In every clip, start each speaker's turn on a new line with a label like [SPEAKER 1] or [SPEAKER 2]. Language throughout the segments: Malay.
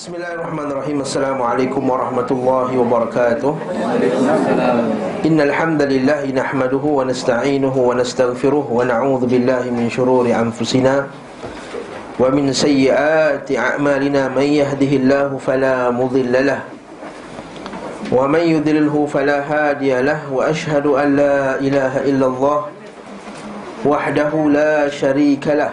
[SPEAKER 1] بسم الله الرحمن الرحيم السلام عليكم ورحمة الله وبركاته إن الحمد لله نحمده ونستعينه ونستغفره ونعوذ بالله من شرور أنفسنا ومن سيئات أعمالنا من يهده الله فلا مضل له ومن يذلله فلا هادي له وأشهد أن لا إله إلا الله وحده لا شريك له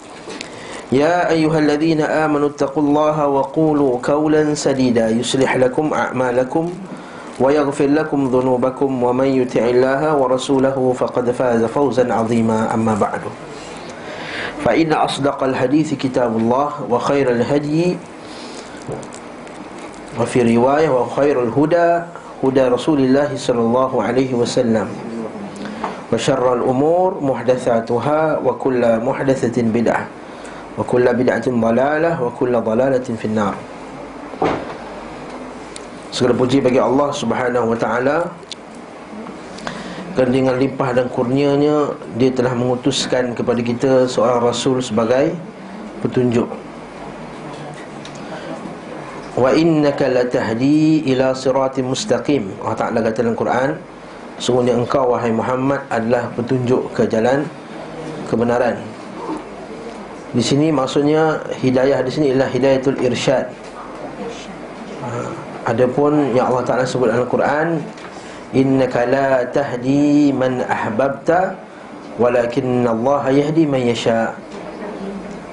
[SPEAKER 1] يا أيها الذين آمنوا اتقوا الله وقولوا قولا سديدا. يصلح لكم أعمالكم ويغفر لكم ذنوبكم ومن يطع الله ورسوله فقد فاز فوزا عظيما. أما بعد فإن أصدق الحديث كتاب الله وخير الهدي وفي رواية وخير الهدى هدى رسول الله صلى الله عليه وسلم. وشر الأمور محدثاتها وكل محدثة بدعة. Wa kullu bid'atin dalalah wa kullu dalalatin finnar. Segala puji bagi Allah Subhanahu wa taala. Kerana dengan limpah dan kurnianya dia telah mengutuskan kepada kita seorang rasul sebagai petunjuk. Wa innaka latahdi ila siratin mustaqim. Allah Taala kata dalam Quran sungguhnya engkau wahai Muhammad adalah petunjuk ke jalan kebenaran di sini maksudnya hidayah di sini ialah hidayatul irsyad. Ha, adapun yang Allah Taala sebut dalam Al-Quran, innaka la tahdi man ahbabta walakin Allah yahdi man yasha.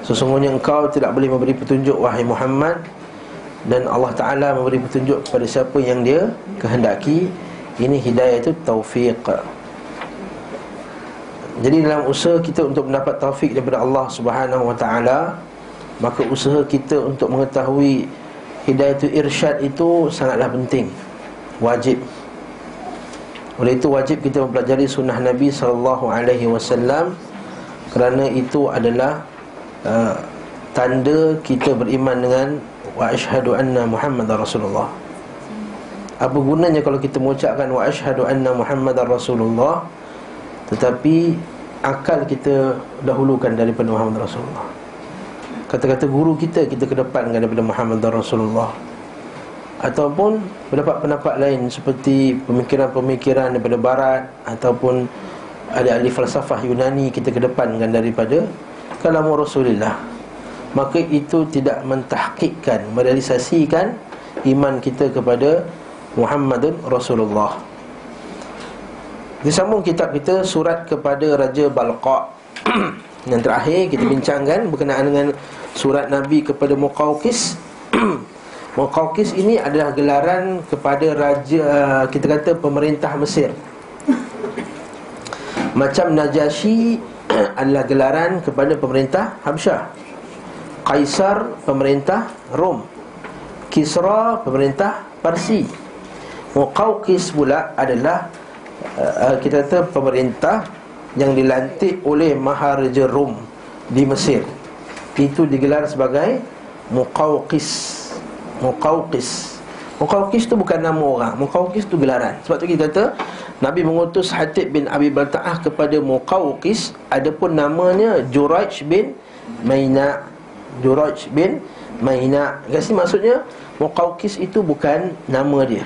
[SPEAKER 1] Sesungguhnya engkau tidak boleh memberi petunjuk wahai Muhammad dan Allah Taala memberi petunjuk kepada siapa yang dia kehendaki. Ini hidayah itu taufiq. Jadi dalam usaha kita untuk mendapat taufik daripada Allah Subhanahu Wa Taala, maka usaha kita untuk mengetahui hidayah itu irsyad itu sangatlah penting, wajib. Oleh itu wajib kita mempelajari sunnah Nabi Sallallahu Alaihi Wasallam kerana itu adalah uh, tanda kita beriman dengan wa ashhadu anna Muhammadar Rasulullah. Apa gunanya kalau kita mengucapkan wa ashhadu anna Muhammadar Rasulullah? Tetapi akal kita dahulukan daripada Muhammad Rasulullah. Kata-kata guru kita kita kedepankan daripada Muhammad Rasulullah. Ataupun pendapat-pendapat lain seperti pemikiran-pemikiran daripada Barat Ataupun ada ahli falsafah Yunani kita kedepankan daripada kalam Rasulullah Maka itu tidak mentahkikkan, merealisasikan iman kita kepada Muhammadun Rasulullah Disambung kitab kita surat kepada Raja Balqa. Yang terakhir kita bincangkan berkenaan dengan surat Nabi kepada Muqawqis. Muqawqis ini adalah gelaran kepada Raja, kita kata pemerintah Mesir. Macam Najasyi adalah gelaran kepada pemerintah Habsyah. Kaisar pemerintah Rom. Kisra pemerintah Parsi. Muqawqis pula adalah uh, kita kata pemerintah yang dilantik oleh Maharaja Rom di Mesir. Itu digelar sebagai Muqawqis. Muqawqis. Muqawqis itu bukan nama orang. Muqawqis itu gelaran. Sebab tu kita kata Nabi mengutus Hatib bin Abi Balta'ah kepada Muqawqis. Adapun namanya Juraj bin Maina Juraj bin Maina. Kasi maksudnya Muqawqis itu bukan nama dia.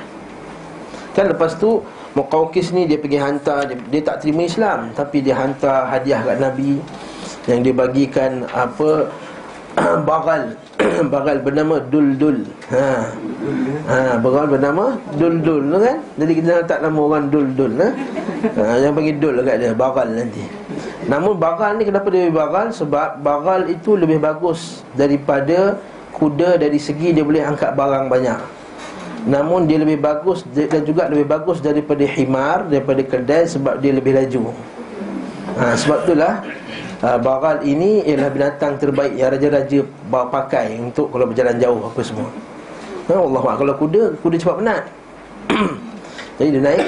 [SPEAKER 1] Kan lepas tu Muqawqis ni dia pergi hantar dia, dia tak terima Islam Tapi dia hantar hadiah kat Nabi Yang dia bagikan apa Bagal Bagal bernama Dul-Dul. Ha. ha, Bagal bernama Dul-Dul kan? Jadi kita tak nama orang Dul-Dul ha? ha, Yang panggil Dul kat dia Bagal nanti. Namun Bagal ni kenapa dia lebih Bagal? Sebab Bagal itu lebih bagus Daripada kuda dari segi dia boleh angkat barang banyak Namun dia lebih bagus dan juga lebih bagus daripada himar, daripada kedai sebab dia lebih laju. Ha, sebab itulah uh, Bagal ini ialah binatang terbaik Yang raja-raja bawa pakai Untuk kalau berjalan jauh apa semua ha, Allah Kalau kuda, kuda cepat penat Jadi dia naik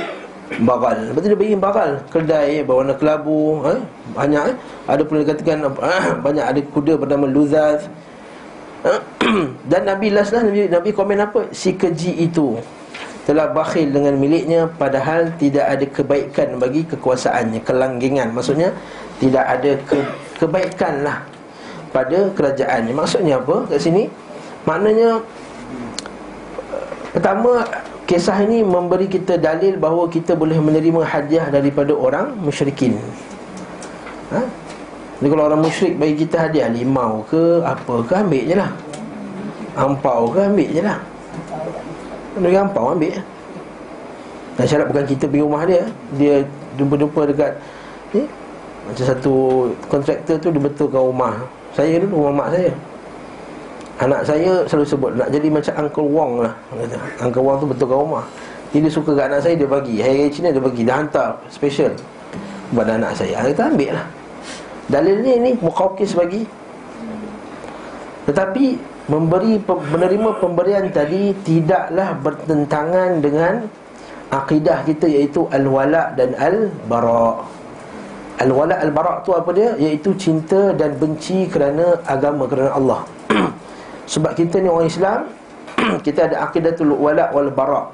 [SPEAKER 1] Bagal Lepas tu dia bagi bagal Kedai eh, berwarna kelabu eh? Banyak eh? Ada pun dikatakan Banyak ada kuda bernama Luzaz Dan Nabi last lah Nabi, Nabi komen apa? Si keji itu telah bakhil dengan miliknya padahal tidak ada kebaikan bagi kekuasaannya kelanggengan. Maksudnya tidak ada ke, kebaikan lah pada kerajaannya. Maksudnya apa? Kat sini maknanya pertama kisah ini memberi kita dalil bahawa kita boleh menerima hadiah daripada orang musyrikin. Ha? Jadi kalau orang musyrik bagi kita hadiah limau ke apa ke ambil je lah. Ampau ke ambil je lah. Dia gampang ambil Dan syarat bukan kita pergi rumah dia Dia jumpa-jumpa dekat ni Macam satu kontraktor tu Dia betulkan rumah. Saya dulu rumah mak saya. Anak saya selalu sebut Nak jadi macam Uncle Wong lah kata. Uncle Wong tu betulkan rumah. Jadi dia suka kat anak saya Dia bagi. Hari Raya Cina dia bagi Dia hantar special. Kepada anak saya. Kita ambil lah Dalil ni ni Mukaukis bagi Tetapi memberi menerima pemberian tadi tidaklah bertentangan dengan akidah kita iaitu al-wala dan al-bara. Al-wala al-bara tu apa dia? Iaitu cinta dan benci kerana agama kerana Allah. Sebab kita ni orang Islam, kita ada akidatul wala wal bara.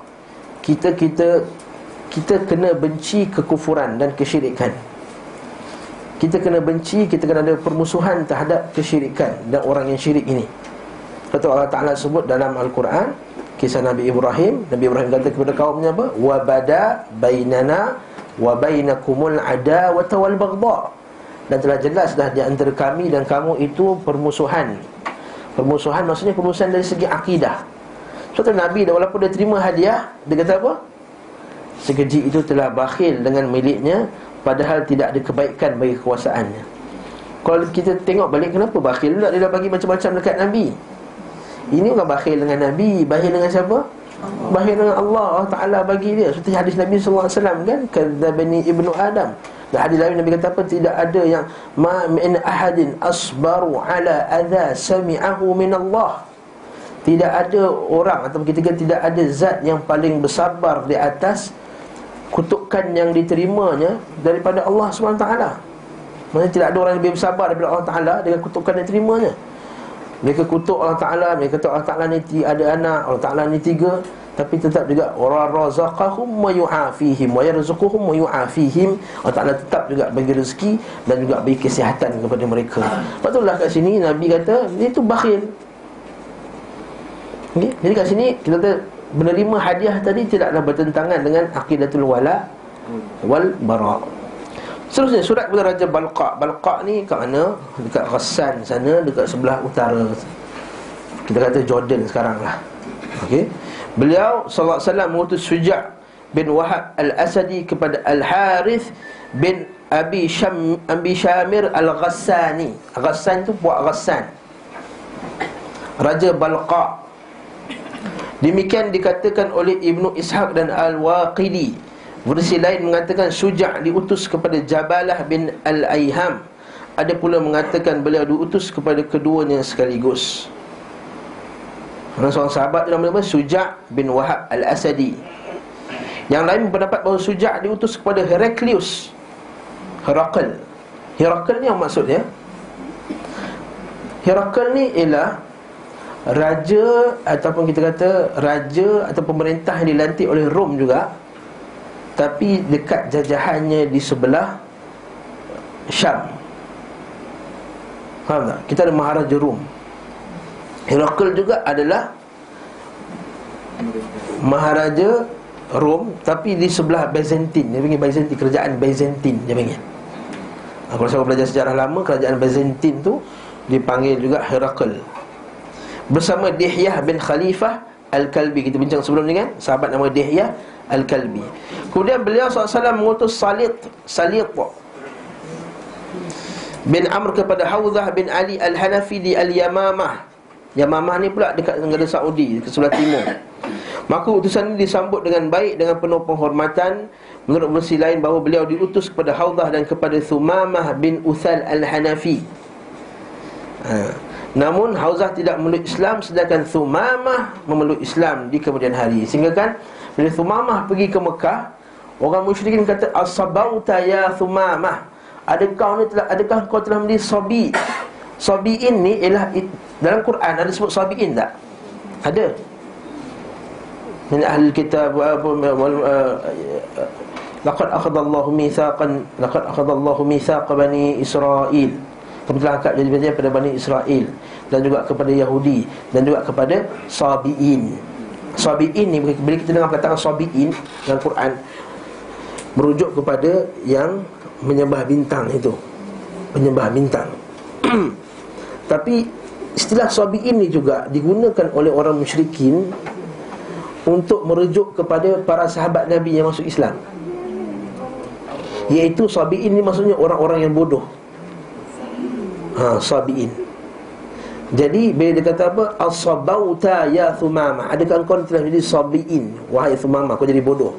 [SPEAKER 1] Kita kita kita kena benci kekufuran dan kesyirikan. Kita kena benci, kita kena ada permusuhan terhadap kesyirikan dan orang yang syirik ini. Lepas Allah Ta'ala sebut dalam Al-Quran Kisah Nabi Ibrahim Nabi Ibrahim kata kepada kaumnya apa? Wabada bainana wa bainakumul adawata wal bagda Dan telah jelas dah di antara kami dan kamu itu permusuhan Permusuhan maksudnya permusuhan dari segi akidah Sebab Nabi dah walaupun dia terima hadiah Dia kata apa? Sekeji itu telah bakhil dengan miliknya Padahal tidak ada kebaikan bagi kekuasaannya. Kalau kita tengok balik kenapa bakhil pula Dia dah bagi macam-macam dekat Nabi? Ini bukan bakhil dengan Nabi Bakhil dengan siapa? Bakhil dengan Allah Allah Ta'ala bagi dia. Seperti hadis Nabi SAW kan? Kadzabani ibnu Adam. Dan hadis lain Nabi kata apa? Tidak ada yang Ma min ahadin asbaru ala adha sami'ahu min Allah. Tidak ada orang Atau kita kata tidak ada zat yang paling bersabar di atas Kutukan yang diterimanya Daripada Allah SWT Maksudnya tidak ada orang yang lebih bersabar daripada Allah Ta'ala Dengan kutukan yang diterimanya mereka kutuk Allah Ta'ala Mereka kata Allah Ta'ala ni ada anak Allah Ta'ala ni tiga Tapi tetap juga Wa yarzuquhum wa yu'afihim. Allah Ta'ala tetap juga bagi rezeki Dan juga bagi kesihatan kepada mereka. Patutlah kat sini Nabi kata Dia tu bakhil. Okay? Jadi kat sini Kita kata Menerima hadiah tadi Tidaklah bertentangan dengan Aqidatul wala Wal bara' Seterusnya surat kepada Raja Balqa. Balqa ni kat mana? Dekat Ghassan sana Dekat sebelah utara. Kita kata Jordan sekarang lah. Okay. Beliau SAW mengutus Suja' bin Wahab Al-Asadi kepada Al-Harith bin Abi, Syam, Abi Syamir Al-Ghassani. Ghassan tu buat Ghassan. Raja Balqa Demikian dikatakan oleh Ibnu Ishaq dan Al-Waqidi. Versi lain mengatakan Suja' diutus kepada Jabalah bin Al-Ayham Ada pula mengatakan beliau diutus kepada keduanya sekaligus. Ada seorang sahabat nama apa? Suja' bin Wahab Al-Asadi. Yang lain berpendapat bahawa Suja' diutus kepada Heraklius Herakl. Herakl ni yang maksudnya? Herakl ni ialah Raja ataupun kita kata Raja atau pemerintah yang dilantik oleh Rom juga tapi dekat jajahannya di sebelah Syam. Faham tak? Kita ada Maharaja Rum Herakl juga adalah Maharaja Rom Tapi di sebelah Byzantine. Dia panggil Byzantine Kerajaan Byzantine Dia panggil. Kalau saya belajar sejarah lama Kerajaan Byzantine tu Dipanggil juga Herakl Bersama Dihyah bin Khalifah Al-Kalbi. Kita bincang sebelum ni kan? Sahabat nama Dihyah Al-Kalbi. Kemudian beliau SAW mengutus Salit Salit Bin Amr kepada Hawzah bin Ali Al-Hanafi di Al-Yamamah. Yamamah ni pula dekat negara Saudi Ke sebelah timur. Maka utusan ini disambut dengan baik Dengan penuh penghormatan Menurut versi lain bahawa beliau diutus kepada Haudah dan kepada Thumamah bin Uthal Al-Hanafi. Ha. Namun Hauzah tidak memeluk Islam Sedangkan Thumamah memeluk Islam di kemudian hari. Sehingga kan Bila Thumamah pergi ke Mekah Orang musyrikin kata As-sabauta ya Thumamah. Adakah, telah, adakah kau telah menjadi sabi? Sabi'in ni ialah Dalam Quran ada sebut sabi'in tak? Ada. Min ahli kitab laqad akhadallahu mitsaqan laqad akhadallahu mitsaq bani Israel kami telah angkat jadi bagian pada Bani Israel dan juga kepada Yahudi dan juga kepada Sabiin. Sabiin ni bila kita dengar perkataan Sabiin dalam Quran merujuk kepada yang menyembah bintang itu. Menyembah bintang. Tapi istilah Sabiin ni juga digunakan oleh orang musyrikin untuk merujuk kepada para sahabat Nabi yang masuk Islam. Iaitu sabi'in ni maksudnya orang-orang yang bodoh Ha, sabi'in. Jadi bila dia kata apa? As-sabauta ya thumama. Adakah engkau telah jadi sabi'in? Wahai thumama, kau jadi bodoh.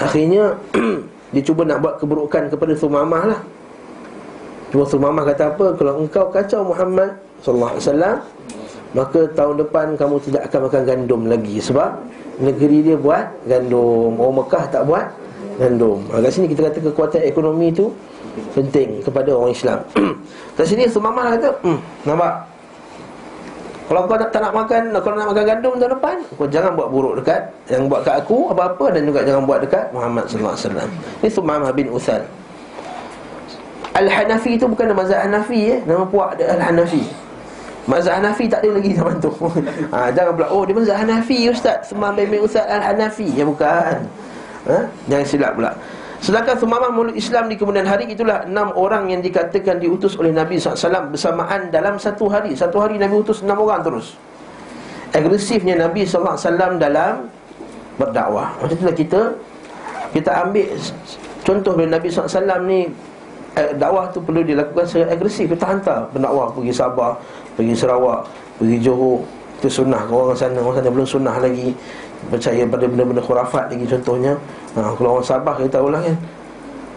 [SPEAKER 1] Akhirnya Dia cuba nak buat keburukan kepada thumama lah. Cuma thumama kata apa? Kalau engkau kacau Muhammad Sallallahu alaihi wasallam Maka tahun depan kamu tidak akan makan gandum lagi. Sebab negeri dia buat gandum. Orang Mekah tak buat gandum. Ha, Kat sini kita kata kekuatan ekonomi itu Penting kepada orang Islam. Kat sini Sumamah kata hmm, Nampak? Kalau kau tak, nak makan Kalau nak makan gandum tahun depan Kau jangan buat buruk dekat Yang buat kat aku apa-apa Dan juga jangan buat dekat Muhammad SAW Ini Sumamah bin Uthal Al-Hanafi itu bukan nama mazhab Hanafi eh. Nama puak dia Al-Hanafi. Mazhab Hanafi tak ada lagi zaman tu. Ha, Jangan pula Oh dia mazhab Hanafi Ustaz. Sumamah bin Uthal Al-Hanafi Ya bukan. Ha? Jangan silap pula Sedangkan Thumamah mulut Islam di kemudian hari Itulah enam orang yang dikatakan diutus oleh Nabi SAW Bersamaan dalam satu hari. Satu hari Nabi utus enam orang terus. Agresifnya Nabi SAW dalam berdakwah. Macam itulah kita Kita ambil contoh dari Nabi SAW ni eh, Dakwah tu perlu dilakukan secara agresif. Kita hantar pendakwah pergi Sabah Pergi Sarawak Pergi Johor. Itu sunnah orang sana? Orang sana belum sunnah lagi percaya pada benda-benda khurafat lagi contohnya. Ha, kalau orang Sabah kita tahu lah kan.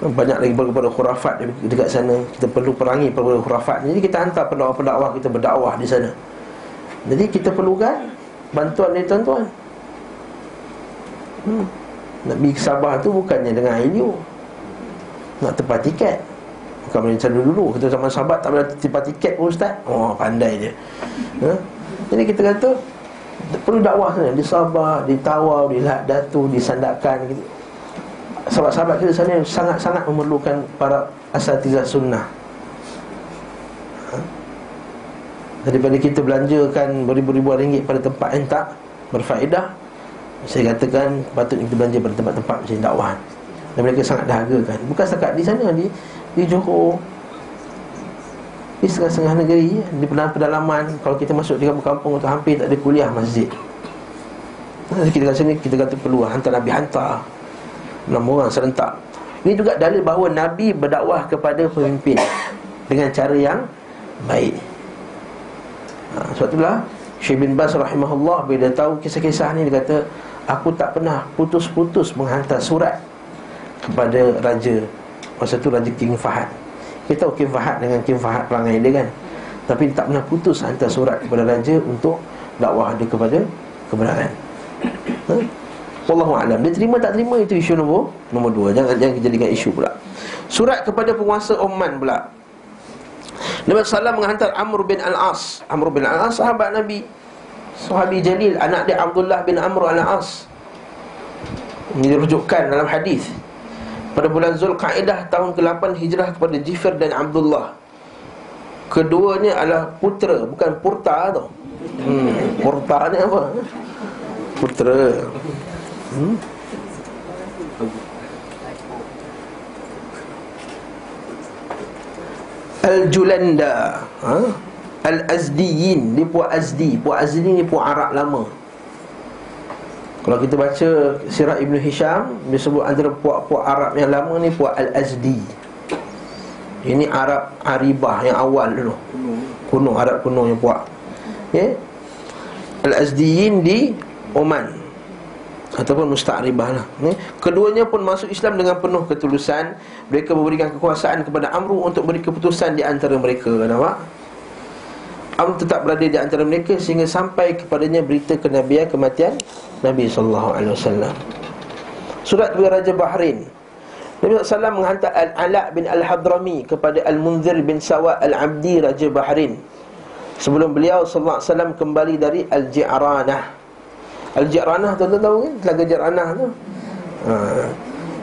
[SPEAKER 1] Banyak lagi pada khurafat dekat sana. Kita perlu perangi pada khurafat. Jadi kita hantar pendakwah-pendakwah kita berdakwah di sana. Jadi kita perlukan bantuan dari tuan-tuan. Hmm. nak pergi Sabah tu bukannya dengan ILU nak tepat tiket. Bukan macam dulu. Kita sama sahabat tak boleh tepat tiket pun ustaz. Oh pandai je ha? jadi kita kata Perlu dakwah sana. Di Sabah, di Tawau, di Lahad Datu, di Sandakan gitu. Sahabat-sahabat kita sana sangat-sangat memerlukan para asatizah sunnah. Ha? Daripada kita belanjakan beribu-ribu ringgit pada tempat yang tak berfaedah Saya katakan patut kita belanja pada tempat-tempat macam dakwah. Dan mereka sangat dahagakan Bukan setakat di sana, di, di Johor di setengah-setengah negeri Di pedalaman Kalau kita masuk di kampung itu hampir tak ada kuliah masjid. Jadi kita kat sini Kita kata perlu hantar Nabi hantar. Enam orang serentak. Ini juga dalil bahawa Nabi berdakwah kepada pemimpin Dengan cara yang baik. Ha, Sebab itulah Syekh bin Bas rahimahullah Bila dia tahu kisah-kisah ni Dia kata Aku tak pernah putus-putus menghantar surat Kepada Raja. Masa tu Raja King Fahad kita tahu Kim Fahad dengan Kim Fahad perangai dia kan. Tapi tak pernah putus hantar surat kepada raja Untuk dakwah dia kepada kebenaran. Ha? Wallahu'alam Dia terima tak terima itu isu nombor Nombor dua. Jangan jangan jadikan isu pula. Surat kepada penguasa Oman pula. Nabi SAW menghantar Amr bin Al-As. Amr bin Al-As sahabat Nabi. Sahabi Jalil. Anak dia Abdullah bin Amr Al-As. Ini dirujukkan dalam hadis pada bulan Zulkaidah tahun ke-8 Hijrah kepada Jifir dan Abdullah Keduanya adalah putera Bukan purta tu hmm. Purta ni apa? Putera hmm. Al-Julanda ha? Al-Azdiyin Dia puak Azdi Puak Azdi ni puak Arab lama kalau kita baca Sirah Ibn Hisham Dia sebut antara puak-puak Arab yang lama ni Puak Al-Azdi Ini Arab Aribah yang awal dulu Kuno, Arab kuno yang puak okay? Al-Azdiyin di Oman ataupun musta'ribah lah ni. Keduanya pun masuk Islam dengan penuh ketulusan Mereka memberikan kekuasaan kepada Amru untuk beri keputusan di antara mereka Nampak? Amru tetap berada di antara mereka Sehingga sampai kepadanya berita kenabian kematian Nabi SAW Surat kepada Raja Bahrain. Nabi SAW menghantar Al-Ala' bin Al-Hadrami Kepada Al-Munzir bin Sawa Al-Abdi Raja Bahrain. Sebelum beliau SAW kembali dari Al-Ji'ranah. Al-Jiranah tuan-tuan tahu kan? Telaga Jiranah tu? Ha.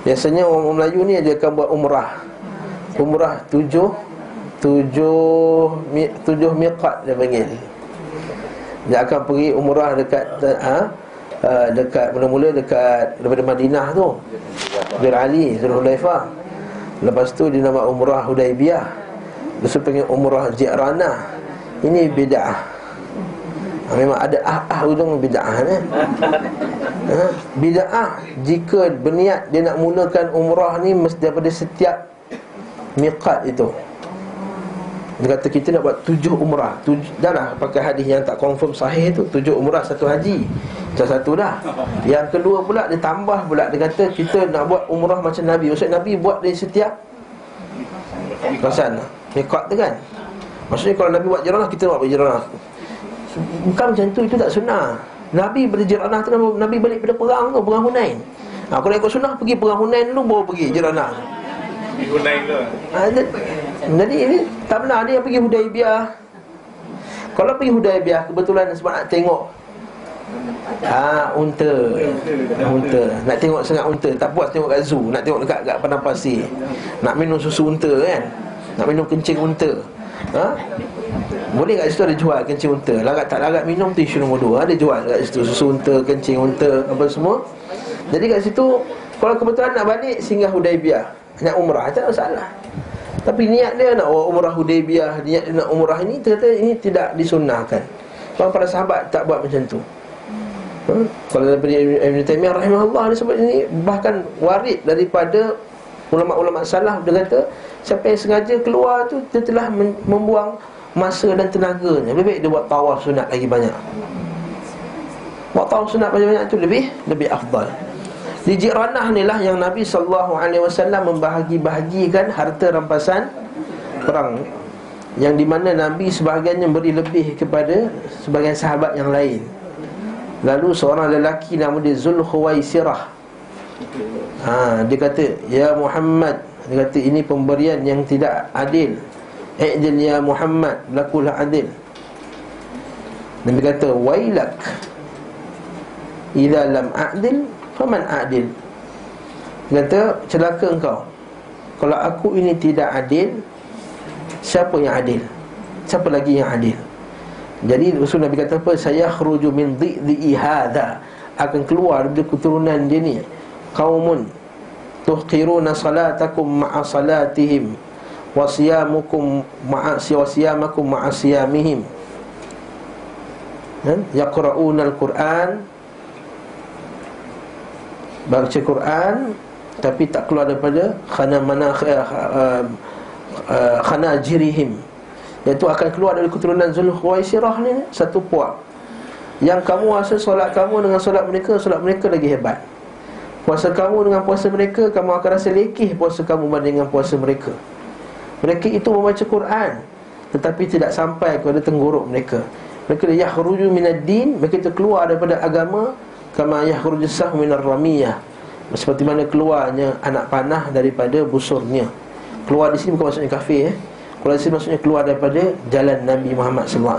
[SPEAKER 1] Biasanya orang Melayu ni dia akan buat umrah. Umrah tujuh Tujuh Tujuh miqat dia panggil. Dia akan pergi umrah dekat ha? Uh, dekat mula-mula dekat daripada Madinah tu. Bir Ali Zulhulaifah Lepas tu dia nama umrah Hudaibiyah tu panggil umrah Jiranah Ini bid'ah. Ha, Memang ada ah-ah ujung bid'ah eh? ha? Bid'ah Jika berniat dia nak mulakan umrah ni Mesti daripada setiap Miqat itu Dia kata kita nak buat tujuh umrah. Tujuh, Dah lah pakai hadis yang tak confirm sahih tu. Tujuh umrah satu haji. Macam satu dah. Yang kedua pula dia tambah pula. Dia kata kita nak buat umrah macam Nabi. Maksud Nabi buat dari setiap Kawasan Miqat tu kan? Maksudnya kalau Nabi buat jeranah Kita nak buat jeranah. Bukan macam tu, itu tak sunnah. Nabi berjeranah tu Nabi balik pada perang tu, perang Hunain. Ha, Kalau ikut sunnah, pergi perang Hunain dulu Baru pergi jeranah. Pergi Hunain tu. Ha, Jadi ini tak benar. Dia yang pergi Hudaibiyah Kalau pergi Hudaibiyah Kebetulan sebab nak tengok Ha, unta. Unta. Nak tengok sangat unta. Tak puas tengok kat zoo. Nak tengok dekat, dekat padang pasir. Nak minum susu unta kan? Nak minum kencing unta. Ha? Boleh kat situ ada jual kencing unta. Larat tak larat minum tu isu nombor dua. Ada jual kat situ susu unta, kencing unta Apa semua. Jadi kat situ Kalau kebetulan nak balik singgah Hudaibiyah Nak umrah tak masalah Tapi niat dia nak umrah Hudaibiyah Niat dia nak umrah ini Ternyata ini tidak disunahkan Sebab para sahabat tak buat macam tu. Hmm? Kalau daripada Ibn Taymiyah rahimahullah Dia sebut ini Bahkan warid daripada Ulama-ulama salah Dia kata Siapa yang sengaja keluar tu Dia telah membuang masa dan tenaganya. Lebih baik dia buat tawaf sunat lagi banyak. Buat tawaf sunat banyak-banyak tu lebih Lebih afdal Di Jiranah ni lah yang Nabi SAW membahagi-bahagikan Harta rampasan perang. Yang di mana Nabi sebahagiannya beri lebih kepada Sebagian sahabat yang lain. Lalu seorang lelaki nama dia Zulhuwaisirah ha, Dia kata Ya Muhammad Dia kata ini pemberian yang tidak adil. I'dil ya Muhammad Lakulah adil. Nabi kata Wailak Ila lam a'dil Faman a'dil. Dia kata celaka engkau. Kalau aku ini tidak adil Siapa yang adil? Siapa lagi yang adil? Jadi Rasul Nabi kata apa? Saya khruju min dhi'i hadha. Akan keluar dari keturunan dia ni. Kaumun Tuhqiruna salatakum ma'a salatihim wasiyamukum ma'asi wasiyamakum ma'asiyamihim kan? Yaqra'una al-Quran baca Quran tapi tak keluar daripada khana mana uh, khana jirihim. Iaitu akan keluar dari keturunan Zulkhuwaisirah ni satu puak. Yang kamu rasa solat kamu dengan solat mereka solat mereka lagi hebat. Puasa kamu dengan puasa mereka kamu akan rasa lekeh puasa kamu berbanding dengan puasa mereka. Mereka itu membaca Quran Tetapi tidak sampai kepada tenggorok mereka. Mereka yakhruju minad din Mereka itu keluar daripada agama Kama yakhruju sah minar ramiyah. Seperti mana keluarnya anak panah daripada busurnya. Keluar di sini bukan maksudnya kafir eh? Keluar di sini maksudnya keluar daripada jalan Nabi Muhammad SAW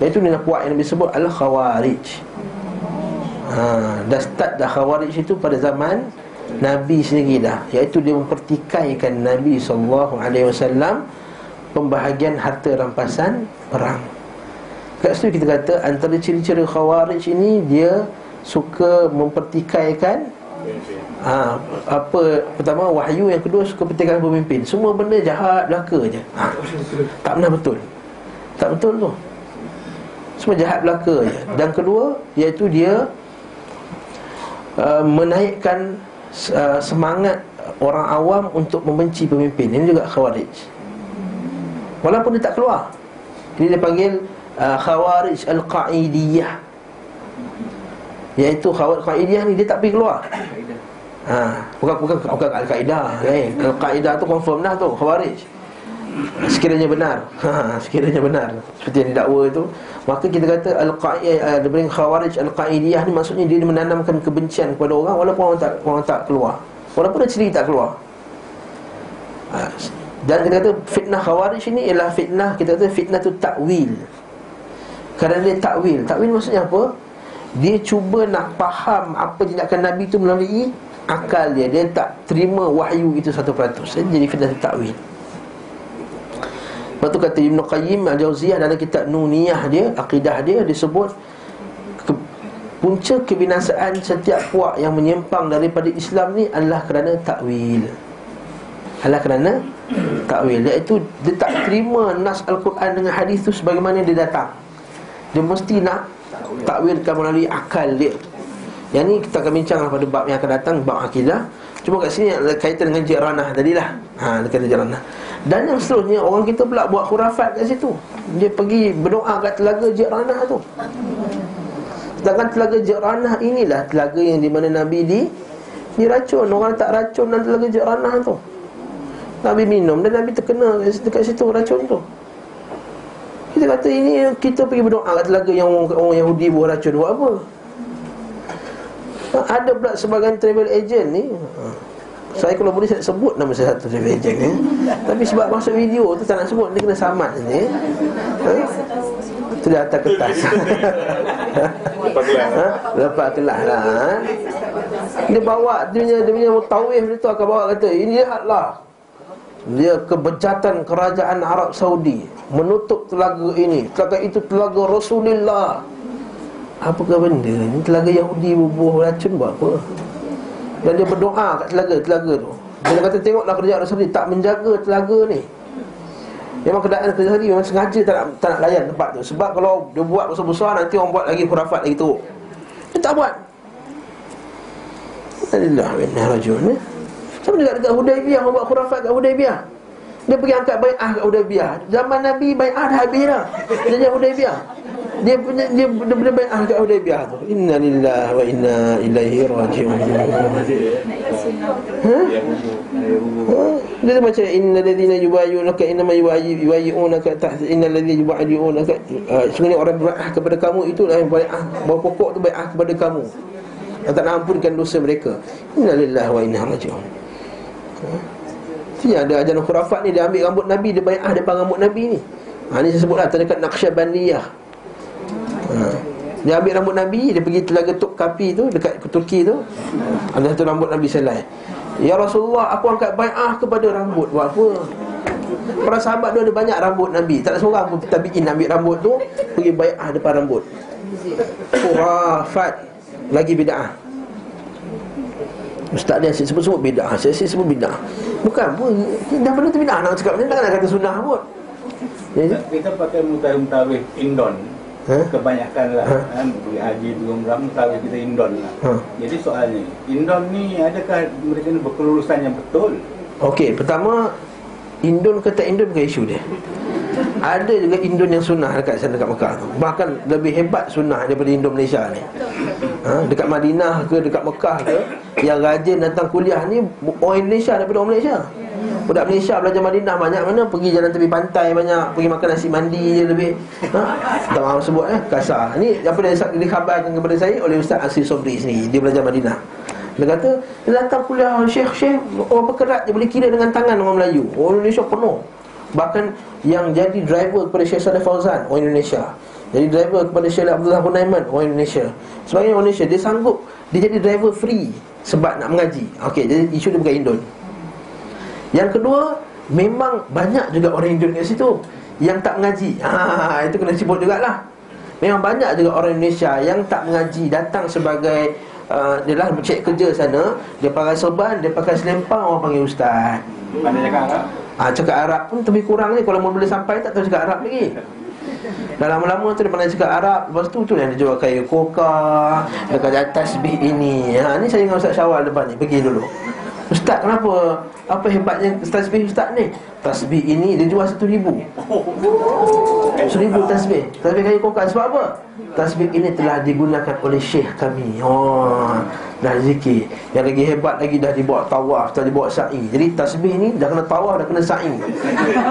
[SPEAKER 1] Iaitu dengan puak yang Nabi sebut Al-Khawarij. Ha, Dah start dah Khawarij itu pada zaman Nabi sendiri dah. Iaitu dia mempertikaikan Nabi SAW Pembahagian harta rampasan perang. Kat situ kita kata Antara ciri-ciri khawarij ini Dia suka mempertikaikan ha, Apa Pertama wahyu Yang kedua suka pertikaikan pemimpin. Semua benda jahat belaka je. Ha, Tak pernah betul. Tak betul tu. Semua jahat belaka je. Dan kedua Iaitu dia uh, Menaikkan uh, semangat orang awam untuk membenci pemimpin. Ini juga khawarij. Walaupun dia tak keluar. Ini dia panggil uh, khawarij al-qaidiyah Iaitu Qaidiyah ni dia tak pergi keluar. Ha, bukan bukan bukan Al-Qaeda eh. Al-Qaeda tu confirm dah tu Khawarij. Sekiranya benar. Ha, Sekiranya benar. Seperti yang didakwa itu Maka kita kata Al-Qaeda Diberi Khawarij Al-Qaediyah ni Maksudnya dia menanamkan kebencian kepada orang Walaupun orang tak, orang tak keluar. Walaupun dia sendiri tak keluar. Ha, Dan kita kata Fitnah Khawarij ini Ialah fitnah Kita kata fitnah tu takwil. Kerana dia takwil. Takwil maksudnya apa? Dia cuba nak faham Apa tindakan Nabi itu melalui akal dia. Dia tak terima wahyu itu satu peratus. Jadi fitnah takwil. Lepas tu kata Ibn Qayyim Al-Jawziyah dalam kitab Nuniyah dia Akidah dia disebut ke, Punca kebinasaan setiap puak yang menyimpang daripada Islam ni adalah kerana takwil. Adalah kerana takwil. Iaitu dia tak terima nas Al-Quran dengan hadis tu sebagaimana dia datang Dia mesti nak takwilkan melalui akal dia. Yang ni kita akan bincang pada bab yang akan datang Bab akidah Cuma kat sini ada kaitan dengan jiranah tadilah. Ha, dekat jiranah Dan yang seterusnya Orang kita pula buat khurafat kat situ. Dia pergi berdoa kat telaga jiranah tu. Sedangkan telaga jiranah inilah Telaga yang di mana Nabi di Diracun Orang tak racun dalam telaga jiranah tu. Nabi minum dan Nabi terkena dekat situ racun tu kita kata ini kita pergi berdoa. Kat telaga yang orang, orang Yahudi buat racun buat apa? Ada pula sebagian travel agent ni. Saya kalau boleh saya sebut nama saya satu travel agent ni. Tapi sebab masuk video tu tak nak sebut. Dia kena samat ni ha? Itu dia atas kertas. Ha? Lepas kelas lah ha? Dia bawa Dia punya, dia punya tawih dia tu akan bawa kata Ini lihatlah Dia kebejatan kerajaan Arab Saudi Menutup telaga ini. Telaga itu telaga Rasulullah. Apakah benda ni? Telaga Yahudi bubuh racun buat apa? Dan dia berdoa kat telaga Telaga tu. Dia kata tengoklah kerja Rasulullah Tak menjaga telaga ni. Memang keadaan kerja tadi Memang sengaja tak nak, tak nak layan tempat tu. Sebab kalau dia buat besar-besar Nanti orang buat lagi kurafat lagi tu Dia tak buat. Alhamdulillah ni Sama juga dekat Hudaibiyah Orang buat kurafat kat Hudaibiyah Dia pergi angkat bay'ah kat Hudaibiyah Zaman Nabi bay'ah dah habis dah Dia jadi Hudaibiyah dia punya dia baik ah kat Hudaybiyah tu. Inna lillahi wa inna ilaihi raji'un. Ha? Dia tu baca inna ladina yubayyi'unaka inna ma yubayyi'unaka tahta inna ladina yubayyi'unaka uh, sebenarnya orang berah kepada kamu itu yang baik ah pokok tu baik ah kepada kamu. Yang tak nak ampunkan dosa mereka. Inna lillahi wa inna raji'un. Dia ada ajaran khurafat ni dia ambil rambut Nabi dia baik ah depan rambut Nabi ni. Ha ni saya sebutlah terdekat Naqsyabandiyah ha. Dia ambil rambut Nabi Dia pergi telaga Tuk Kapi tu Dekat Turki tu. Ada satu rambut Nabi selai. Ya Rasulullah Aku angkat bai'ah kepada rambut. Buat apa? Para sahabat tu ada banyak rambut Nabi. Tak ada seorang pun tabi'in ambil rambut tu Pergi bai'ah depan rambut. Khurafat. Lagi bida'ah Ustaz dia asyik sebut-sebut bid'ah Saya asyik sebut bid'ah Bukan pun Dah benda tu bid'ah nak cakap Macam tak nak kata sunnah pun
[SPEAKER 2] Kita pakai mutawih Indon ha? Kebanyakan lah ha? kan? Pergi haji tu umrah Tahu kita Indon lah ha? Jadi soalnya Indon ni adakah mereka ni berkelulusan yang betul?
[SPEAKER 1] Okey, pertama Indon kata Indon bukan isu dia ada juga Indon yang sunnah dekat sana dekat Mekah. Bahkan lebih hebat sunnah daripada Indon Malaysia ni. Ha? Dekat Madinah ke dekat Mekah ke Yang rajin datang kuliah ni Orang Indonesia daripada orang Malaysia. Budak Malaysia belajar Madinah banyak mana Pergi jalan tepi pantai banyak Pergi makan nasi mandi je lebih. Ha? Tak mahu sebut eh Kasar. Ini apa yang dikhabarkan kepada saya Oleh Ustaz Asri Sobri sini Dia belajar Madinah. Dia kata datang kuliah Syekh-syekh Orang berkerat Dia boleh kira dengan tangan orang Melayu. Orang Indonesia penuh Bahkan yang jadi driver kepada Syekh Saleh Fauzan Orang Indonesia. Jadi driver kepada Syekh Abdullah Hunaiman Orang Indonesia. Sebagai orang Indonesia Dia sanggup Dia jadi driver free Sebab nak mengaji. Okey, jadi isu dia bukan Indon. Yang kedua Memang banyak juga orang Indonesia situ Yang tak mengaji. Ha, Itu kena sebut jugalah. Memang banyak juga orang Indonesia Yang tak mengaji Datang sebagai uh, Dia lah cek kerja sana Dia pakai serban Dia pakai selempang Orang panggil ustaz.
[SPEAKER 2] Mana cakap
[SPEAKER 1] Ah, cakap Arab pun lebih kurang ni. Kalau boleh sampai tak tahu cakap Arab lagi. Dah lama-lama tu dia pandai cakap Arab. Lepas tu tu yang dia jual kayu koka. Dekat atas tasbih ini. Ha, Ni saya dengan Ustaz Syawal depan ni. Pergi dulu. Ustaz kenapa? Apa hebatnya tasbih Ustaz ni? Tasbih ini dia jual satu ribu. Seribu tasbih. Tasbih kayu kokak sebab apa? Tasbih ini telah digunakan oleh syekh kami. Oh Dah zikir. Yang lagi hebat lagi dah dibawa tawaf Dah dibawa sa'i. Jadi tasbih ni dah kena tawaf dah kena sa'i.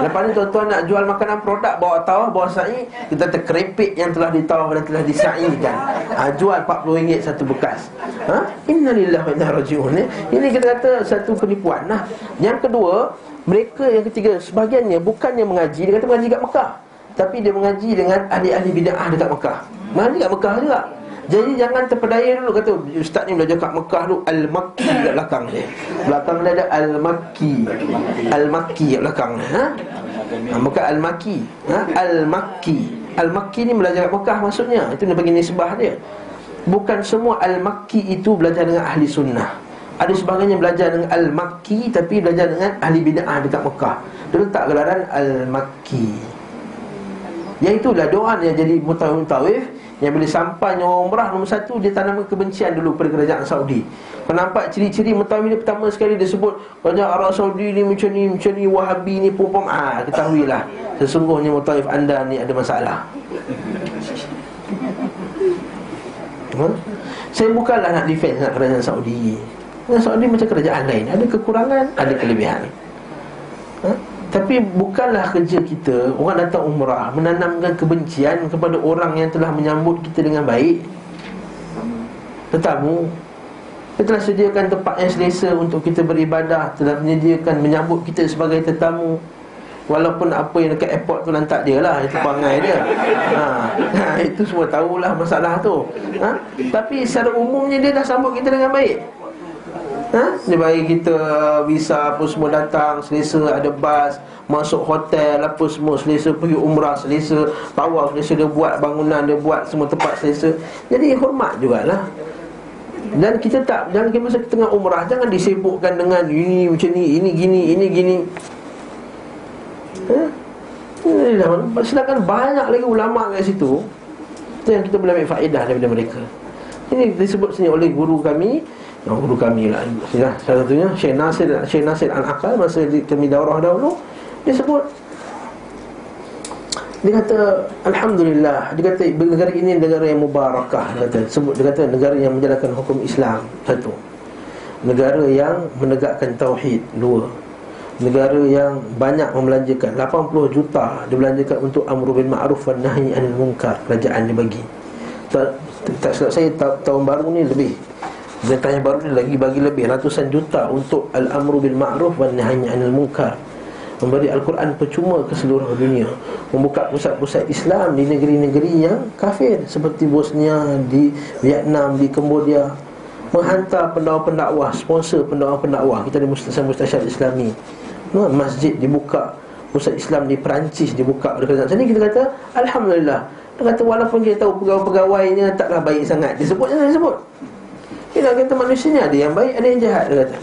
[SPEAKER 1] Lepas ni tuan-tuan nak jual makanan produk Bawa tawaf bawa sa'i Kita terkerepit yang telah ditawaf dan telah disa'ikan. Ha, Jual RM40 satu bekas. Ha? Innalillah wa inna raji'un Ini kita kata satu penipuan. Nah. Yang kedua Mereka yang ketiga Sebahagiannya bukannya mengaji Dia kata mengaji kat Mekah. Tapi dia mengaji dengan ahli-ahli bida'ah dekat Mekah. Mengaji kat Mekah juga jadi jangan terpedaya dulu kata ustaz ni belajar kat Mekah tu al-Makki kat belakang dia. Belakang dia ada al-Makki. Al-Makki kat belakang ha? ha bukan al-Makki, ha? Al-Makki. Al-Makki ni belajar kat Mekah maksudnya. Itu dia bagi nisbah dia. Bukan semua al-Makki itu belajar dengan ahli sunnah. Ada sebagainya belajar dengan al-Makki tapi belajar dengan ahli bid'ah dekat Mekah. Dia letak gelaran al-Makki. Yang itulah doa yang jadi mutawif-mutawif yang bila sampainya orang umrah Nombor satu dia tanam kebencian dulu Pada kerajaan Saudi. Penampak ciri-ciri Mutawi dia pertama sekali Dia sebut Kerajaan Arab Saudi ni macam ni Macam ni Wahabi ni pom-pom Ah, Ketahuilah Sesungguhnya Mutawif anda ni ada masalah. Ha? Saya bukanlah nak defense nak kerajaan Saudi. Kerajaan Saudi macam kerajaan lain. Ada kekurangan Ada kelebihan. Ha? Tapi bukanlah kerja kita Orang datang umrah Menanamkan kebencian kepada orang yang telah menyambut kita dengan baik. Tetamu Kita telah sediakan tempat yang selesa untuk kita beribadah Telah menyediakan menyambut kita sebagai tetamu. Walaupun apa yang dekat airport tu lantak dia lah Itu pangai dia. Ha, ha, Itu semua tahulah masalah tu. Ha? Tapi secara umumnya dia dah sambut kita dengan baik ha? Dia bagi kita visa apa semua datang Selesa ada bas Masuk hotel apa semua selesa Pergi umrah selesa Tawaf selesa Dia buat bangunan Dia buat semua tempat selesa. Jadi hormat jugalah. Dan kita tak Jangan kita masa tengah umrah Jangan disibukkan dengan Ini macam ni Ini gini Ini gini. Ha? Sedangkan banyak lagi ulama' kat situ Yang kita boleh ambil faedah daripada mereka. Ini disebut sini oleh guru kami yang guru kami lah. Ya, Salah satunya Syekh Nasir Syekh Nasir Al-Aqal Masa kami daurah dahulu Dia sebut Dia kata Alhamdulillah Dia kata negara ini negara yang mubarakah Dia kata sebut Dia kata negara yang menjalankan hukum Islam Satu. Negara yang menegakkan Tauhid Dua. Negara yang banyak membelanjakan 80 juta dibelanjakan untuk Amru bin Ma'ruf wa Nahi anil Munkar Kerajaan dia bagi. Tak, tak silap saya tahun baru ni lebih Zakat yang baru ni lagi bagi lebih. Ratusan juta untuk al-amru bil ma'ruf wan nahyi 'anil munkar. Memberi Al-Quran percuma ke seluruh dunia. Membuka pusat-pusat Islam di negeri-negeri yang kafir. Seperti Bosnia, di Vietnam, di Cambodia Menghantar pendakwah-pendakwah, sponsor pendakwah-pendakwah. Kita ada mustasyar-mustasyar islami. Masjid dibuka. Pusat Islam di Perancis dibuka. Oleh kerajaan kita kata, Alhamdulillah. Dia kata walaupun kita tahu pegawai-pegawainya taklah baik sangat. Disebutnya disebut kita kata manusianya ada yang baik, ada yang jahat dia kata.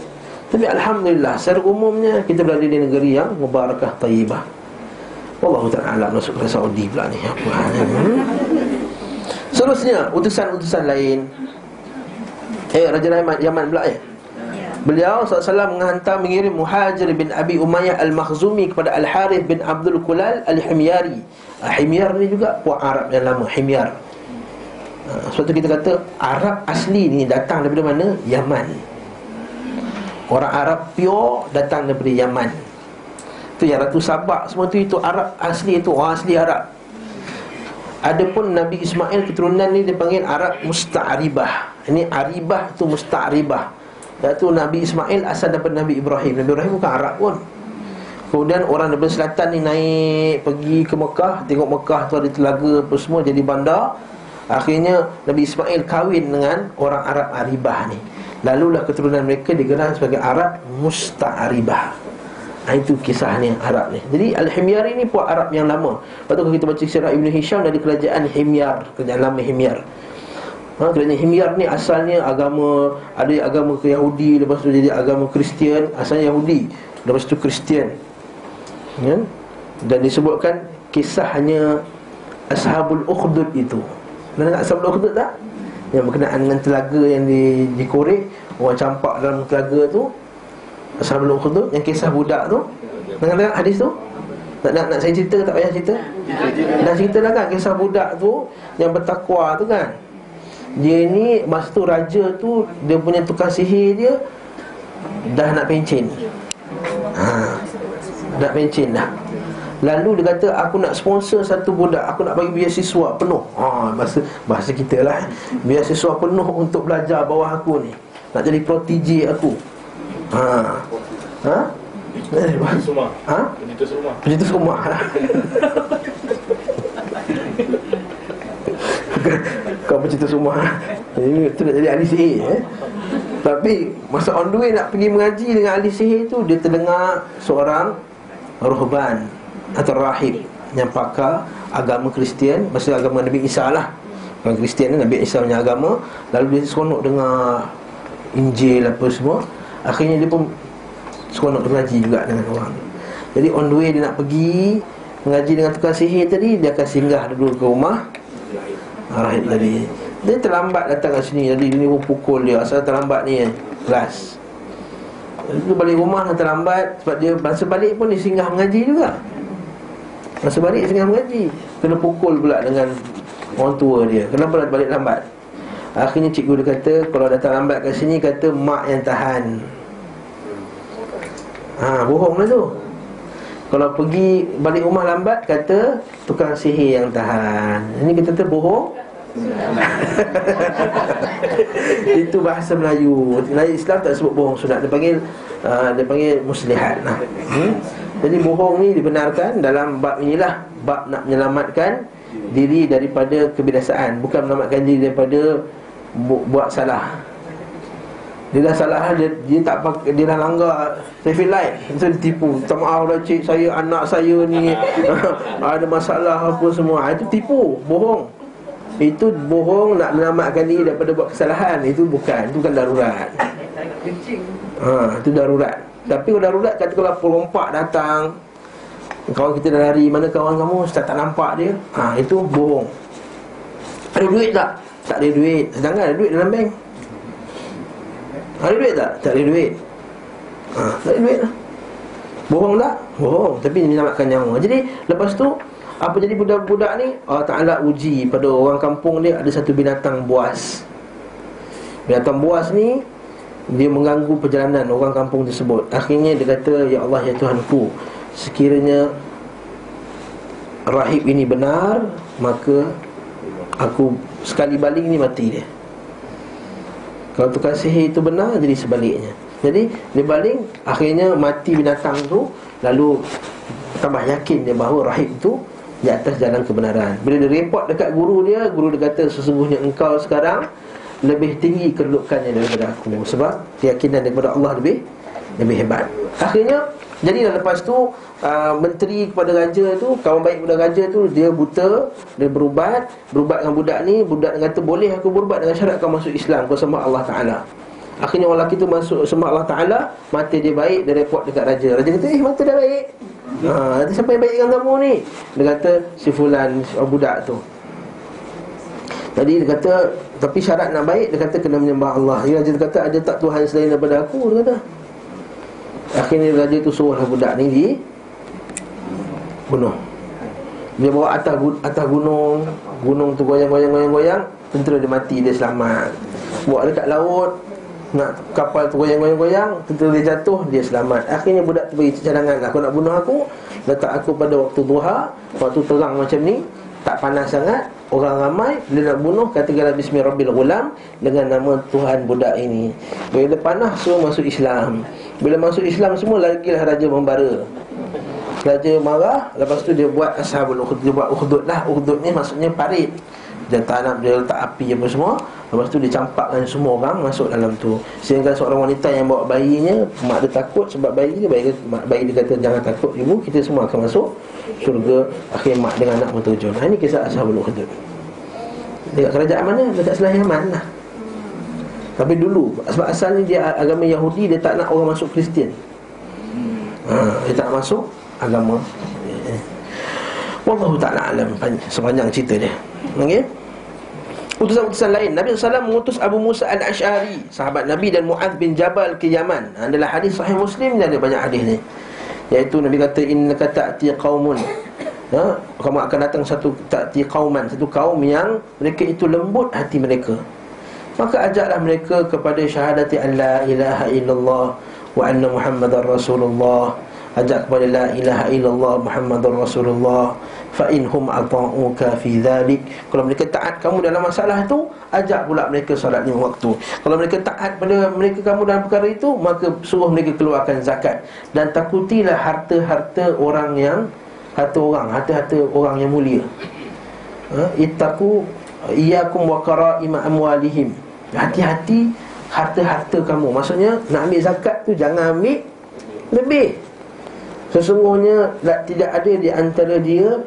[SPEAKER 1] Tapi Alhamdulillah, secara umumnya kita berada di negeri yang mubarakah tayyibah. Allah Ta'ala masuk ke Saudi pula ni. Apa hmm? Seterusnya, utusan-utusan lain. Eh, Raja Yaman, Yaman pula eh. Beliau SAW menghantar mengirim Muhajir bin Abi Umayyah Al-Makhzumi kepada Al-Harith bin Abdul Kulal Al-Himyari. Ah, Himyar ni juga puak Arab yang lama, Himyar. Ha, sebab tu kita kata Arab asli ni datang daripada mana? Yaman. Orang Arab pure datang daripada Yaman. Itu yang Ratu Sabak semua tu itu Arab asli itu orang asli Arab. Adapun Nabi Ismail keturunan ni dipanggil Arab Musta'ribah. Ini Aribah tu Musta'ribah. Iaitu Nabi Ismail asal daripada Nabi Ibrahim. Nabi Ibrahim bukan Arab pun. Kemudian orang daripada selatan ni naik Pergi ke Mekah Tengok Mekah tu ada telaga apa semua Jadi bandar Akhirnya Nabi Ismail kahwin dengan orang Arab Aribah ni. Lalulah keturunan mereka digelar sebagai Arab Musta'aribah. Ha, Itu kisahnya Arab ni. Jadi Al-Himyar ini puak Arab yang lama. Lepas tu kalau kita baca kisah Ibn Hisham dari kerajaan Himyar. Kerajaan lama Himyar. Ha, Kerajaan Himyar ni asalnya agama Ada agama ke Yahudi Lepas tu jadi agama Kristian. Asalnya Yahudi Lepas tu Kristian. Ya? Dan disebutkan kisahnya Ashabul Ukhdud itu anda nak sabda ukhdud tak? Yang berkenaan dengan telaga yang di, dikorek Orang campak dalam telaga tu Ashabul Ukhdud Yang kisah budak tu Dengar dengar hadis tu nak, nak, nak saya cerita tak payah cerita? Dah cerita lah kan Kisah budak tu Yang bertakwa tu kan Dia ni Masa tu raja tu Dia punya tukang sihir dia Dah nak pencin ha. Nak pencin dah Lalu dia kata aku nak sponsor satu budak. Aku nak bagi biasiswa penuh. Ha, bahasa, bahasa kita lah Biasiswa penuh untuk belajar bawah aku ni. Nak jadi protege aku. Ha. Ha?
[SPEAKER 3] Pencetus rumah.
[SPEAKER 1] Ha?
[SPEAKER 3] Pencetus rumah.
[SPEAKER 1] Pencetus rumah. Kau pencetus rumah. Ini tu nak jadi ahli sihir eh? Tapi Masa on the way nak pergi mengaji dengan ahli sihir tu Dia terdengar seorang Ruhban Atau rahib Yang pakar agama Kristian Maksudnya agama Nabi Isa lah. Orang Kristian ni Nabi Isa punya agama. Lalu dia seronok dengar Injil apa semua. Akhirnya dia pun Seronok mengaji juga dengan orang. Jadi on the way dia nak pergi Mengaji dengan tukang sihir tadi Dia akan singgah dulu ke rumah. Rahib tadi. Dia terlambat datang kat sini. Jadi dia pun pukul dia. Asal terlambat ni Kelas. Dia balik rumah terlambat. Sebab dia masa balik pun dia singgah mengaji juga Masa balik singgah mengaji. Kena pukul pula dengan Orang tua dia. Kenapa dah balik lambat? Akhirnya cikgu dia kata Kalau datang lambat kat sini Kata mak yang tahan. Ha, bohong lah tu. Kalau pergi balik rumah lambat Kata tukang sihir yang tahan. Ini kita kata bohong? Itu bahasa Melayu. Melayu Islam tak sebut bohong sunat. Dia panggil uh, Dia panggil muslihat lah. hmm? Jadi bohong ni dibenarkan Dalam bab inilah Bab nak menyelamatkan Diri daripada kebiasaan Bukan menyelamatkan diri daripada bu- Buat salah. Dia dah salah dia, dia tak pakai dia dah langgar traffic light. So dia tipu. Minta maaf lah cik saya anak saya ni ada masalah apa semua. Ha, itu tipu bohong. Itu bohong nak menyelamatkan diri daripada buat kesalahan. Itu bukan itu bukan darurat ha, itu darurat. Tapi kalau darurat kata kalau pelompak datang kawan kita dah lari mana kawan kamu? Tak, tak nampak dia. Ha, itu bohong. Ada duit tak? tak ada duit. Sedangkan ada duit dalam bank. Ada duit tak? Tak ada duit. Ha, Tak ada duit lah. Bohong tak? Bohong. Tapi menyelamatkan nyawa. Jadi lepas tu Apa jadi budak-budak ni? Allah Ta'ala uji pada orang kampung dia Ada satu binatang buas. Binatang buas ni Dia mengganggu perjalanan orang kampung tersebut. Akhirnya dia kata Ya Allah ya Tuhanku Sekiranya Rahib ini benar Maka Aku Sekali baling ni mati dia. Kalau tukang sihir itu benar Jadi sebaliknya. Jadi dia baling Akhirnya mati binatang tu Lalu Tambah yakin dia bahawa rahib tu Di atas jalan kebenaran. Bila dia report dekat guru dia Guru dia kata sesungguhnya engkau sekarang Lebih tinggi kedudukannya daripada aku. Sebab keyakinan daripada Allah lebih Lebih hebat. Akhirnya Jadi lepas tu uh, menteri kepada raja tu kawan baik kepada raja tu dia buta dia berubat. Berubat dengan budak ni budak dia kata boleh aku berubat dengan syarat kau masuk Islam kau sembah Allah Taala. Akhirnya orang lelaki tu masuk sembah Allah Taala mata dia baik dia report dekat raja. Raja kata eh mata dia baik. Ha siapa yang baik dengan kamu ni. Dia kata si fulan budak tu jadi dia kata tapi syarat nak baik dia kata kena menyembah Allah. Ya raja kata ada tak Tuhan selain daripada aku? Dia kata. Akhirnya raja tu suruhlah budak ni di bunuh. Dia bawa atas atas gunung. Gunung tu goyang-goyang goyang-goyang tentera dia mati dia selamat. Bawa dekat laut. Nak kapal tu goyang-goyang-goyang tentera dia jatuh dia selamat. Akhirnya budak tu bagi cadangan aku nak bunuh aku? Letak aku pada waktu duha. Waktu terang macam ni tak panas sangat orang ramai dia nak bunuh katakanlah bismillahirabbil ghulam dengan nama Tuhan budak ini. Bila panas semua masuk Islam. Bila masuk Islam semua lagilah raja membara. Raja marah Lepas tu dia buat ashabul ukhdud Dia buat ukhdud lah. Ukhdud ni maksudnya parit. Dia tanam, dia letak api apa semua Lepas tu dia campakkan semua orang masuk dalam tu. Sehingga seorang wanita yang bawa bayinya Mak dia takut sebab bayi dia Bayi, bayi dia kata jangan takut ibu Kita semua akan masuk syurga. Akhirnya mak dengan anak pun nah, Ini kisah ashabul ukhdud. Dekat kerajaan mana? Dekat sebelah Yaman lah. Tapi dulu Sebab asalnya dia agama Yahudi Dia tak nak orang masuk Kristian. Ha, Dia tak masuk agama. Wallahu ta'ala alam Sepanjang cerita dia. Okey utusan-utusan lain. Nabi SAW mengutus Abu Musa al-Ash'ari Sahabat Nabi dan Mu'ad bin Jabal ke Yaman. Adalah hadis sahih Muslim Ada banyak hadis ni. Iaitu Nabi kata Inna kata ati qawmun ha? Kamu akan datang satu Ta'ti qawman Satu kaum yang Mereka itu lembut hati mereka. Maka ajaklah mereka kepada syahadati an la ilaha illallah Wa anna muhammadar rasulullah Ajak kepada la ilaha illallah muhammadar rasulullah. Fa inhum ata'uka fi dhalik. Kalau mereka taat kamu dalam masalah itu ajak pula mereka solat lima waktu. Kalau mereka taat pada mereka kamu dalam perkara itu maka suruh mereka keluarkan zakat. Dan takutilah harta-harta orang yang harta orang harta-harta orang yang mulia. Ha? ittaqu iyyakum wa qara'ima amwalihim. Hati-hati harta-harta kamu. Maksudnya nak ambil zakat tu jangan ambil lebih Sesungguhnya tidak ada di antara dia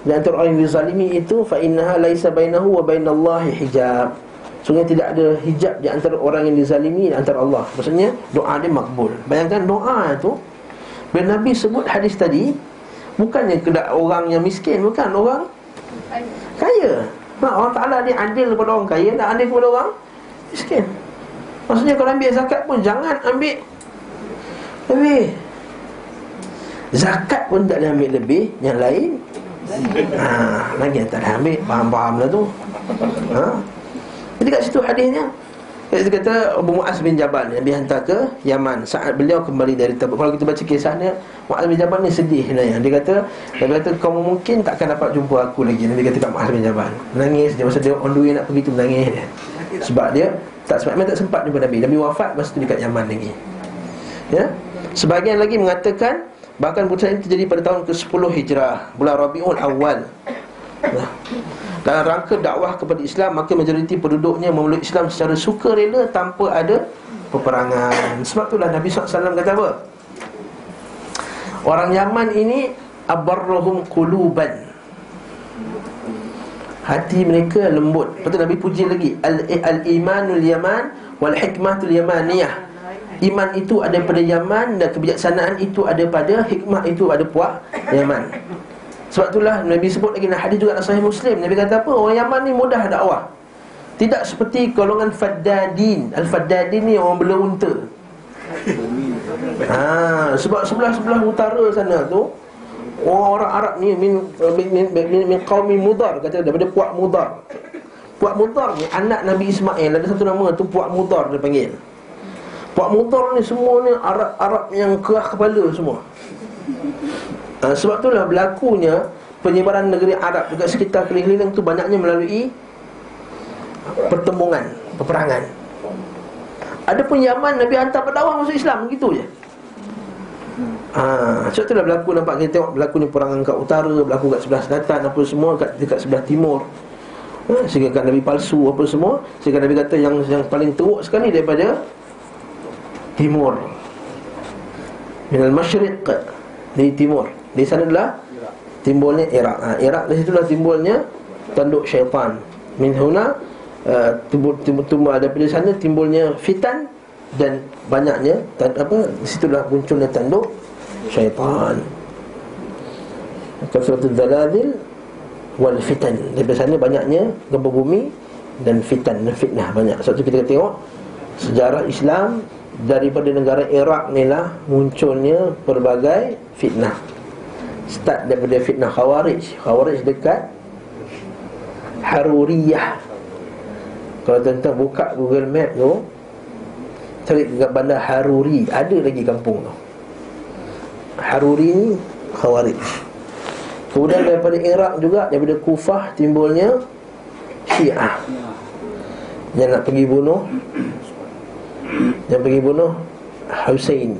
[SPEAKER 1] di antara orang yang dizalimi itu fa innaha laisa bainahu wa bainallahi hijab. Sungguh tidak ada hijab di antara orang yang dizalimi dan antara Allah. Maksudnya doa dia makbul. Bayangkan doa itu bila Nabi sebut hadis tadi bukannya kedak orang yang miskin, bukan orang kaya. Nah, Allah Taala dia adil kepada orang kaya dan adil kepada orang miskin. Maksudnya kalau ambil zakat pun jangan ambil lebih. Zakat pun tak boleh ambil lebih Yang lain? Ha, Lagi tak boleh ambil Faham-faham lah tu. Ha? Jadi kat situ hadisnya dia kata Abu Mu'az bin Jabal Nabi hantar ke Yaman. Saat beliau kembali dari Tabuk. Kalau kita baca kisahnya Mu'az bin Jabal ni sedih sebenarnya Dia kata Dia kata kamu mungkin takkan dapat jumpa aku lagi. Nabi kata kat Mu'az bin Jabal. Menangis Dia masa dia on the way nak pergi tu menangis dia. Sebab dia tak sempat, tak sempat jumpa Nabi. Nabi wafat masa tu dekat Yaman lagi. Ya? Sebahagian lagi mengatakan Bahkan putusan ini terjadi pada tahun ke-10 Hijrah Bulan Rabiul Awal. Dalam rangka dakwah kepada Islam Maka majoriti penduduknya memeluk Islam secara sukarela Tanpa ada peperangan. Sebab itulah Nabi SAW kata apa? Orang Yaman ini Abarrahum kuluban Hati mereka lembut. Lepas tu Nabi puji lagi. Al-imanul yaman Wal-hikmatul yamaniyah Iman itu ada pada Yaman dan kebijaksanaan itu ada pada hikmah itu ada puak Yaman. Sebab itulah Nabi sebut lagi hadis juga dalam sahih Muslim. Nabi kata apa? Orang Yaman ni mudah dakwah. Tidak seperti golongan Faddadin. Al-Faddadin ni orang bela unta. Ha, sebab sebelah-sebelah utara sana tu orang Arab ni min min min, min, min qaumi Mudar kata daripada puak Mudar. Puak Mudar ni anak Nabi Ismail ada satu nama tu puak Mudar dia panggil. Pak Mudar ni semua ni Arab-Arab yang kerah kepala semua. Ha, Sebab itulah berlakunya Penyebaran negeri Arab Dekat sekitar keliling-keliling tu banyaknya melalui Pertembungan Peperangan. Ada pun Yaman Nabi hantar pedawang masuk Islam Begitu je. Ha, sebab itulah berlaku nampak kita tengok berlaku ni perangan kat utara, berlaku kat sebelah selatan apa semua kat dekat sebelah timur. Ha, sehingga kan Nabi palsu apa semua, sehingga Nabi kata yang yang paling teruk sekali daripada timur. Minal masyriq Di timur. Di sana adalah Timbulnya Iraq. Ha, Iraq di situlah timbulnya Tanduk syaitan. Min huna uh, timbul, timbul, timbul, Daripada sana timbulnya fitan Dan banyaknya tan, apa Di situlah munculnya tanduk Syaitan. Kasratul Daladil Wal fitan. Daripada sana banyaknya Gempa bumi Dan fitan dan fitnah banyak. Sebab itu kita tengok Sejarah Islam daripada negara Iraq ni lah munculnya pelbagai fitnah. Start daripada fitnah Khawarij. Khawarij dekat Haruriyah. Kalau tuan-tuan buka Google Map tu cari dekat bandar Haruri. Ada lagi kampung tu. Haruri ni Khawarij. Kemudian daripada Iraq juga daripada Kufah timbulnya Syiah. Yang nak pergi bunuh yang pergi bunuh Hussein.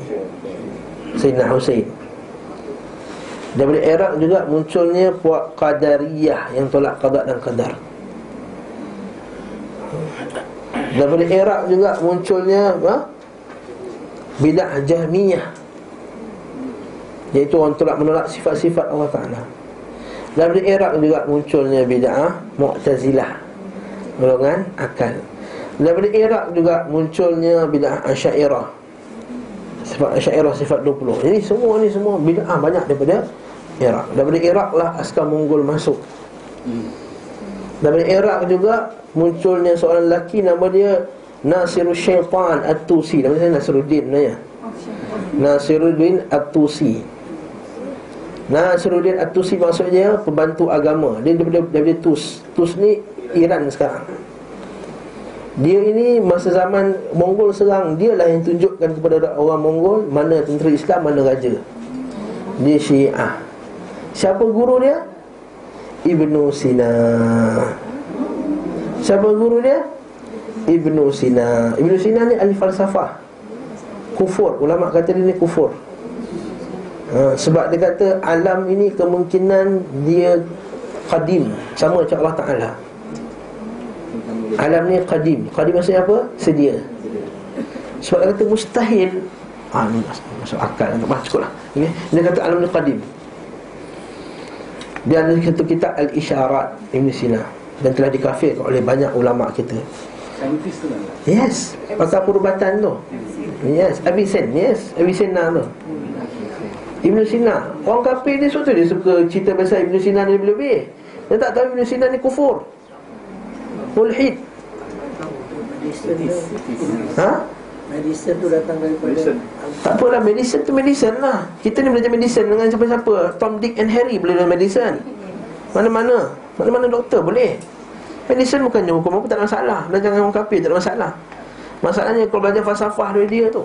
[SPEAKER 1] Sayyidina Hussein. Daripada Iraq juga munculnya Puak Qadariyah yang tolak qadar dan qadar. Daripada Iraq juga munculnya ha? Bidah Jahmiyah. Iaitu orang tolak menolak sifat-sifat Allah Ta'ala. Daripada Iraq juga munculnya Bidah Mu'tazilah. Golongan akal Daripada Iraq juga munculnya bid'ah Asy'ariyah. Sifat Asy'ariyah sifat 20. Jadi semua ni semua bid'ah banyak daripada Iraq. Daripada Iraq lah askar Mongol masuk. Dari Iraq juga munculnya seorang lelaki nama dia Nasirul Syaitan At-Tusi Nama saya Nasiruddin namanya Nasiruddin At-Tusi Nasiruddin At-Tusi maksudnya pembantu agama Dia daripada, daripada Tus Tus ni Iran sekarang Dia ini masa zaman Mongol serang Dia lah yang tunjukkan kepada orang Mongol Mana tentera Islam, mana raja. Dia Syiah. Siapa guru dia? Ibnu Sina. Siapa guru dia? Ibnu Sina. Ibnu Sina ni ahli falsafah. Kufur, ulama kata dia ni kufur. Ha, Sebab dia kata alam ini kemungkinan dia Qadim, sama macam Allah Ta'ala Alam ni qadim. Qadim maksudnya apa? Sedia. Sebab kata mustahil. Ah, ni masuk akal. Masuk lah. Okay? Dia kata alam ni qadim. Dia ada satu kitab Al-Isyarat Ibn Sina. Dan telah dikafirkan oleh banyak ulama kita.
[SPEAKER 2] Saintis tu kan?
[SPEAKER 1] Yes. Pasal perubatan tu. Yes. Avicenna Yes. Avicenna tu. Ibn Sina. Orang kafir dia suatu dia suka cerita pasal Ibn Sina ni lebih-lebih Dia tak tahu Ibn Sina ni kufur Mulhid. Ha?
[SPEAKER 4] Medicine tu datang daripada
[SPEAKER 2] Medicine.
[SPEAKER 1] Tak apalah, medicine tu medicine lah. Kita ni belajar medicine dengan siapa-siapa. Tom, Dick and Harry boleh belajar medicine. Mana-mana. Mana-mana doktor boleh. Medicine bukannya hukum apa tak ada masalah. Belajar dengan orang kafir tak ada masalah. Masalahnya kalau belajar falsafah dari dia tu.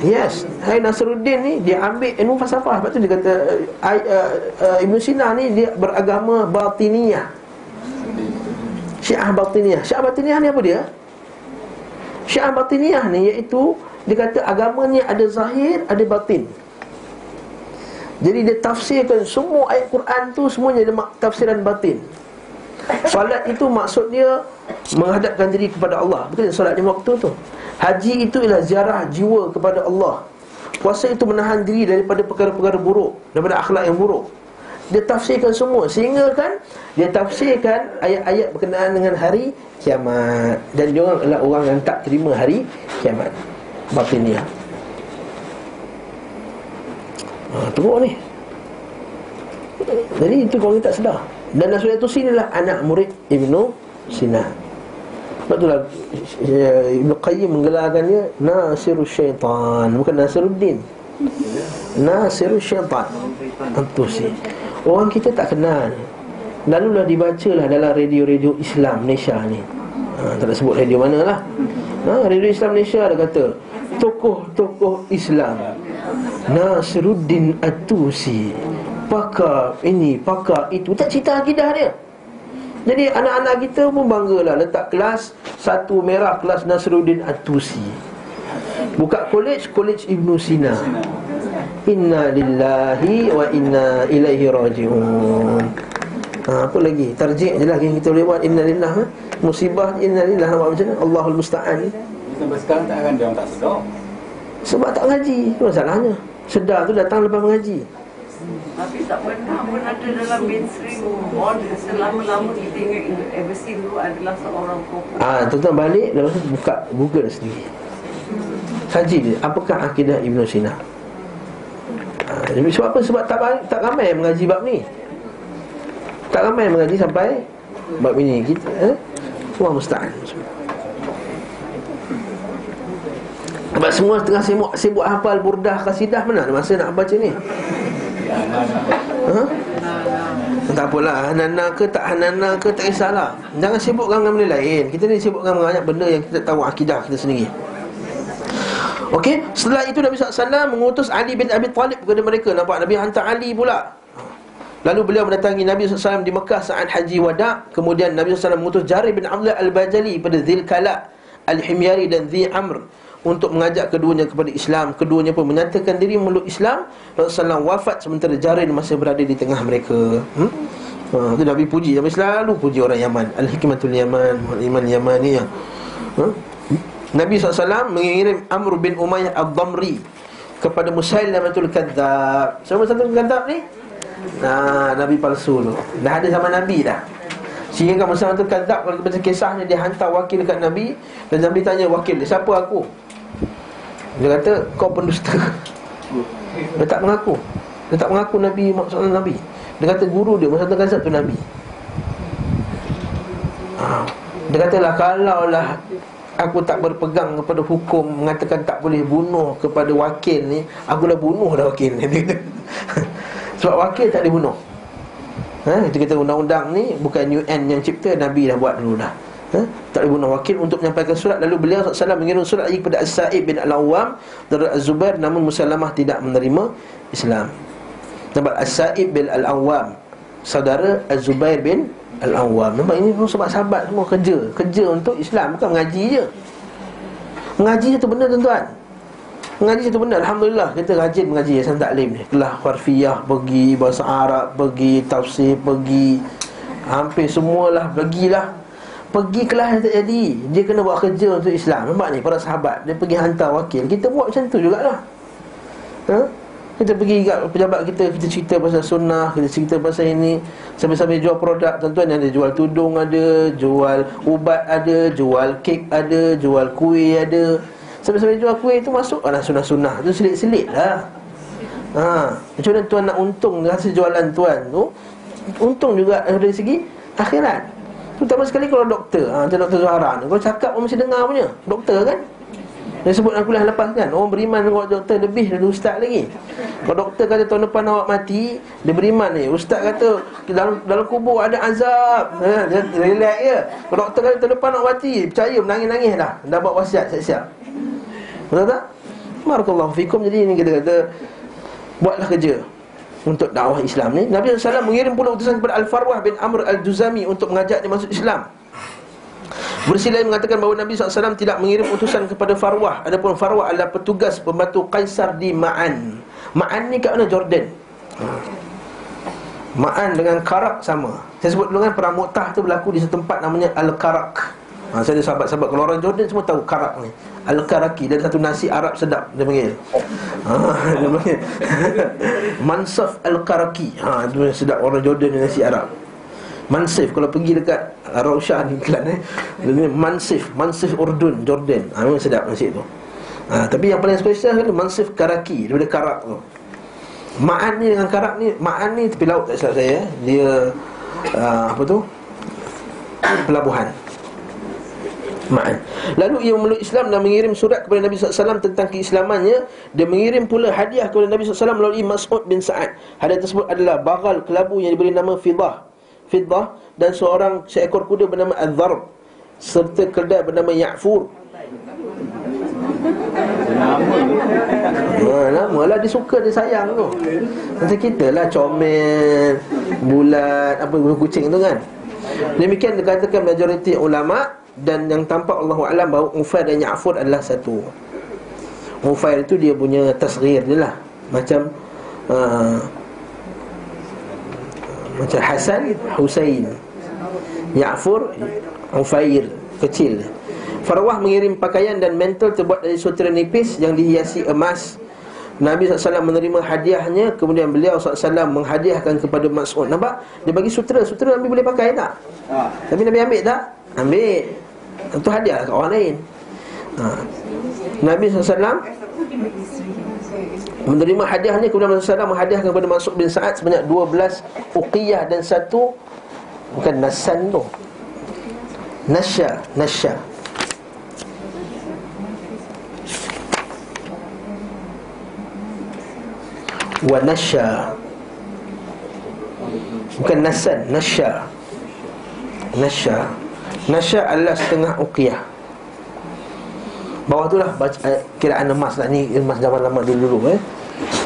[SPEAKER 1] Yes. Hai Nasruddin ni Dia ambil ilmu falsafah. Sebab tu dia kata uh, uh, uh, Ibn Sina ni Dia beragama batiniyah Syiah batiniyah. Syiah batiniyah ni apa dia? Syiah batiniyah ni iaitu Dia kata agama ni ada zahir Ada batin. Jadi dia tafsirkan semua ayat Quran tu Semuanya ada tafsiran batin. Salat itu maksud dia Menghadapkan diri kepada Allah. Bukan salat di waktu tu? Haji itu ialah ziarah jiwa kepada Allah. Puasa itu menahan diri daripada perkara-perkara buruk Daripada akhlak yang buruk Dia tafsirkan semua. Sehingga kan Dia tafsirkan ayat-ayat berkenaan dengan hari kiamat. Dan dia orang adalah orang yang tak terima hari kiamat. Batiniah ha, Teruk ni. Jadi itu orang tak sedar. Dan Nasrullah itu sinilah anak murid Ibnu Sina. Sebab itulah eh, Ibnu Qayyim menggelarkannya Nasirul Syaitan. Bukan Nasiruddin. Nasirul Syaitan. Antusi Orang kita tak kenal. Lalulah dibacalah dalam radio-radio Islam Malaysia ni. Ha, Tak nak sebut radio mana lah ha, Radio Islam Malaysia ada kata Tokoh-tokoh Islam Nasiruddin Atusi Pakar ini, pakar itu. Tak cerita akidah dia. Jadi anak-anak kita pun banggalah Letak kelas Satu merah kelas Nasiruddin Atusi. Buka college, college Ibnu Sina Inna lillahi wa inna ilaihi raji'un. Ha, Apa lagi? Tarjik je lah yang kita boleh buat. Inna lillah ha? Musibah inna lillah. Nampak macam mana? Allahul musta'an.
[SPEAKER 2] Sampai sekarang tak akan dia orang tak sedar.
[SPEAKER 1] Sebab tak mengaji. Itu masalahnya? Sedar tu datang lepas mengaji.
[SPEAKER 5] Tapi tak pernah pun ada dalam mainstream order Selama-lama kita ingat Everseen dulu adalah seorang tokoh
[SPEAKER 1] Ah, tuan-tuan balik Lepas tu buka Google sendiri. Kaji dia Apakah akidah Ibn Sina jadi Sebab apa? Sebab tak, tak ramai yang mengaji bab ni. Tak ramai yang mengaji sampai Bab ini. Kita eh? Allah musta'an Sebab semua tengah sibuk, sibuk hafal burdah kasidah Mana ada masa nak baca ni? Ha? Tak apalah. Hanana ke tak Hanana ke tak kisahlah. Jangan sibukkan dengan benda lain. Kita ni sibukkan dengan banyak benda yang kita tahu akidah kita sendiri Okey, setelah itu Nabi SAW mengutus Ali bin Abi Talib kepada mereka. Nampak Nabi hantar Ali pula. Lalu beliau mendatangi Nabi SAW di Mekah saat haji wada. Kemudian Nabi SAW mengutus Jari bin Abdullah Al-Bajali pada Zil Kala Al-Himyari dan Zil Amr Untuk mengajak keduanya kepada Islam. Keduanya pun menyatakan diri meluk Islam. Rasulullah SAW wafat sementara Jarin masih berada di tengah mereka. Hmm? Ha, itu Nabi puji. Nabi selalu puji orang Yaman. Al-Hikmatul Yaman Iman Yamaniyah ha? Nabi SAW mengirim Amr bin Umayyah Al-Damri Kepada Musailamatul Kadzab Siapa satu Kadzab ni? Nah, Nabi palsu tu. Dah ada zaman Nabi dah. Sehingga kan Musailamatul Kadzab Kalau kita kisahnya Dia hantar wakil dekat Nabi Dan Nabi tanya wakil dia Siapa aku? Dia kata kau pendusta. Dia tak mengaku. Dia tak mengaku Nabi Maksudnya Nabi. Dia kata guru dia Musailamatul Kadzab tu Nabi. Dia katalah Kalaulah Aku tak berpegang kepada hukum Mengatakan tak boleh bunuh kepada wakil ni Aku dah bunuh dah wakil ni Sebab wakil tak dibunuh ha? Itu kata undang-undang ni Bukan UN yang cipta Nabi dah buat dulu dah ha? Tak boleh bunuh wakil untuk menyampaikan surat Lalu beliau SAW mengirim surat lagi kepada As-Sa'ib bin Al-Awwam Dari Az-Zubair Namun Musalamah tidak menerima Islam Sebab As-Sa'ib bin Al-Awwam Saudara Az-Zubair bin Al-Awwam. Memang ini pun sebab sahabat semua kerja. Kerja untuk Islam Bukan mengaji je. Mengaji je tu benda tuan-tuan. Mengaji je tu benda Alhamdulillah Kita rajin mengaji. Yayasan Taklim ni. Kelah Warfiyah Pergi Bahasa Arab Pergi Tafsir Pergi Hampir semualah Pergilah. Pergi kelas tak jadi. Dia kena buat kerja untuk Islam. Nampak ni para sahabat Dia pergi hantar wakil. Kita buat macam tu jugalah. Ha? Kita pergi kat pejabat kita Kita cerita pasal sunnah Kita cerita pasal ini. Sambil-sambil jual produk Tuan-tuan ada jual tudung ada Jual ubat ada Jual kek ada Jual kuih ada. Sambil-sambil jual kuih tu masuk Alah sunnah-sunnah tu selit-selit lah. Ha. Macam mana tuan nak untung Hasil jualan tuan tu? Untung juga dari segi akhirat. Terutama sekali kalau doktor. Ha, Macam doktor Zuhara ni Kalau cakap pun mesti dengar punya. Doktor kan dia sebut dalam kuliah lepas kan Orang beriman dengan doktor lebih dari ustaz lagi. Kalau doktor kata tahun depan awak mati Dia beriman ni. Ustaz kata dalam dalam kubur ada azab. Ha, Dia relax je. Kalau doktor kata tahun depan awak mati Percaya menangis-nangis dah. Dah buat wasiat siap-siap. Betul tak? Barakallahu fikum. Jadi ini kita kata Buatlah kerja untuk dakwah Islam ni. Nabi SAW mengirim pula utusan kepada Al-Farwah bin Amr Al-Juzami Untuk mengajak dia masuk Islam Versi lain mengatakan bahawa Nabi SAW tidak mengirim utusan kepada Farwah. Adapun Farwah adalah petugas pembantu Kaisar di Ma'an. Ma'an ni kat mana? Jordan. Ma'an dengan Karak sama. Saya sebut dulu kan perang Mu'tah tu berlaku di satu tempat namanya Al-Karak. Ha, Saya ada sahabat-sahabat Kalau orang Jordan semua tahu Karak ni. Al-Karaki Dan satu nasi Arab sedap Dia panggil. Ha, Dia panggil. Mansaf Al-Karaki. Ha, Itu sedap orang Jordan nasi Arab Mansif kalau pergi dekat Rausyah ni Kelan eh. Dia Mansif Mansif Urdun Jordan. Ha, Memang sedap nasi tu. Ha, Tapi yang paling spesial kan Mansif Karaki Daripada Karak tu. Ma'an ni dengan Karak ni Ma'an ni tepi laut tak silap saya eh. Dia uh, Apa tu? Pelabuhan. Ma'an. Lalu ia memeluk Islam dan mengirim surat kepada Nabi SAW tentang keislamannya. Dia mengirim pula hadiah kepada Nabi SAW melalui Mas'ud bin Sa'ad. Hadiah tersebut adalah bagal kelabu yang diberi nama Fidah fiddah dan seorang seekor kuda bernama Az-Zarb serta keldai bernama Ya'fur. Nama nama lah dia suka dia sayang tu. Macam kita lah comel, bulat, apa kucing tu kan. Demikian dikatakan majoriti ulama dan yang tampak Allah Alam bahawa Ufair dan Ya'fur adalah satu. Ufair itu dia punya tasghir dia lah. Macam uh, macam Hasan, Husain Ya'fur, Ufair Kecil Farwah mengirim pakaian dan mantel terbuat dari sutera nipis Yang dihiasi emas Nabi SAW menerima hadiahnya Kemudian beliau SAW menghadiahkan kepada Mas'ud Nampak? Dia bagi sutera Sutera Nabi boleh pakai tak? Ha. Tapi Nabi ambil tak? Ambil Itu hadiah ke orang lain ha. Nabi SAW menerima hadiahnya kemudian Rasulullah menghadiahkan kepada Mas'ud bin Sa'ad sebanyak 12 uqiyah dan satu bukan nasan tu. Nasya nasya. Wa nasya. Bukan nasan nasya. Nasya. Nasya adalah setengah uqiyah Bawah tu lah baca, eh, kiraan emas lah Ni emas zaman lama dulu-dulu eh.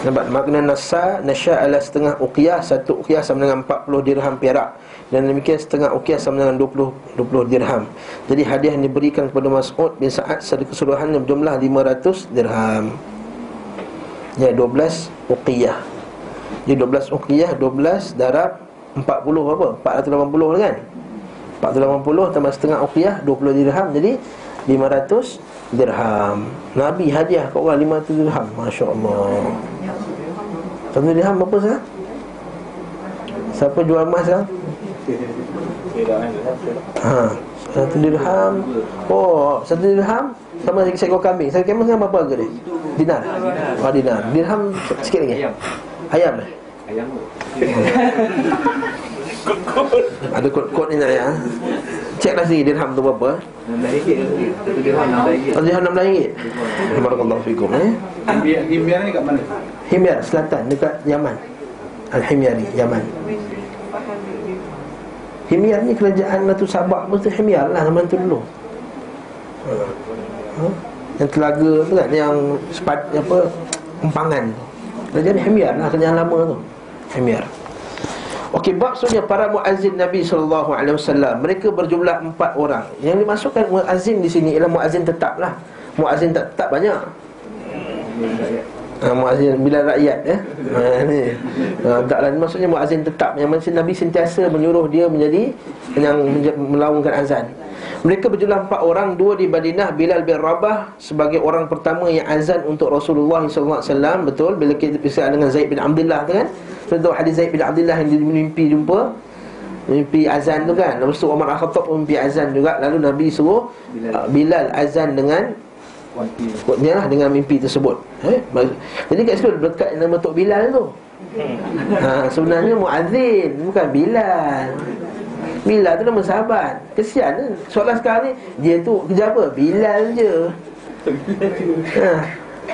[SPEAKER 1] Nampak makna nasa Nasya adalah setengah uqiyah Satu uqiyah sama dengan 40 dirham perak Dan demikian setengah uqiyah sama dengan 20, 20 dirham Jadi hadiah yang diberikan kepada Mas'ud bin Sa'ad Secara keseluruhan berjumlah 500 dirham Ya 12 uqiyah Jadi 12 uqiyah 12 darab 40 apa? 480 kan? 480 tambah setengah uqiyah 20 dirham Jadi 500 dirham Nabi hadiah kat orang 500 dirham Masya Allah Satu dirham berapa sekarang? Siapa jual emas sekarang? Ha, satu dirham Oh, satu dirham Sama seekor kambing Seekor kambing sekarang berapa harga dia? Dinar? Oh, dinar Dirham sikit lagi? Ayam eh? Ayam Ada kod-kod ni nak ya Ceklah sendiri dirham tu berapa Satu dirham enam ringgit Barakallahu fikum eh?
[SPEAKER 2] Himyar, ni kat mana?
[SPEAKER 1] Himyar selatan dekat Yaman Al-Himyari Yaman Himyar ni kerajaan Ratu Sabah pun tu Himyar lah zaman tu dulu ha. Ha? Yang telaga tu kan Yang sepat, apa Empangan tu Kerajaan Himyar lah Kerajaan lama tu Himyar Okey, maksudnya para muazzin Nabi sallallahu alaihi wasallam, mereka berjumlah empat orang. Yang dimasukkan muazzin di sini ialah muazzin tetaplah. Muazzin tak tetap banyak. Ha, muazzin bila rakyat ya. Ha, ni. Ha, taklah maksudnya muazzin tetap yang mesti Nabi sentiasa menyuruh dia menjadi yang melaungkan azan. Mereka berjumlah empat orang, dua di Madinah, Bilal bin Rabah sebagai orang pertama yang azan untuk Rasulullah wasallam, betul? Bila kita pisah dengan Zaid bin Abdullah tu kan? Contoh hadis Zaid bin Abdullah yang dia mimpi jumpa Mimpi azan tu kan? Lepas tu Umar Al-Khattab pun mimpi azan juga. Lalu Nabi suruh Bilal, uh, Bilal azan dengan Kuatnya. lah dengan mimpi tersebut. Eh? Jadi kat situ dekat nama Tok Bilal tu. Ha, Sebenarnya Muazzin Bukan Bilal Bilal tu nama sahabat Kesian kan Soalan sekarang ni Dia tu kerja apa? Bilal je ha.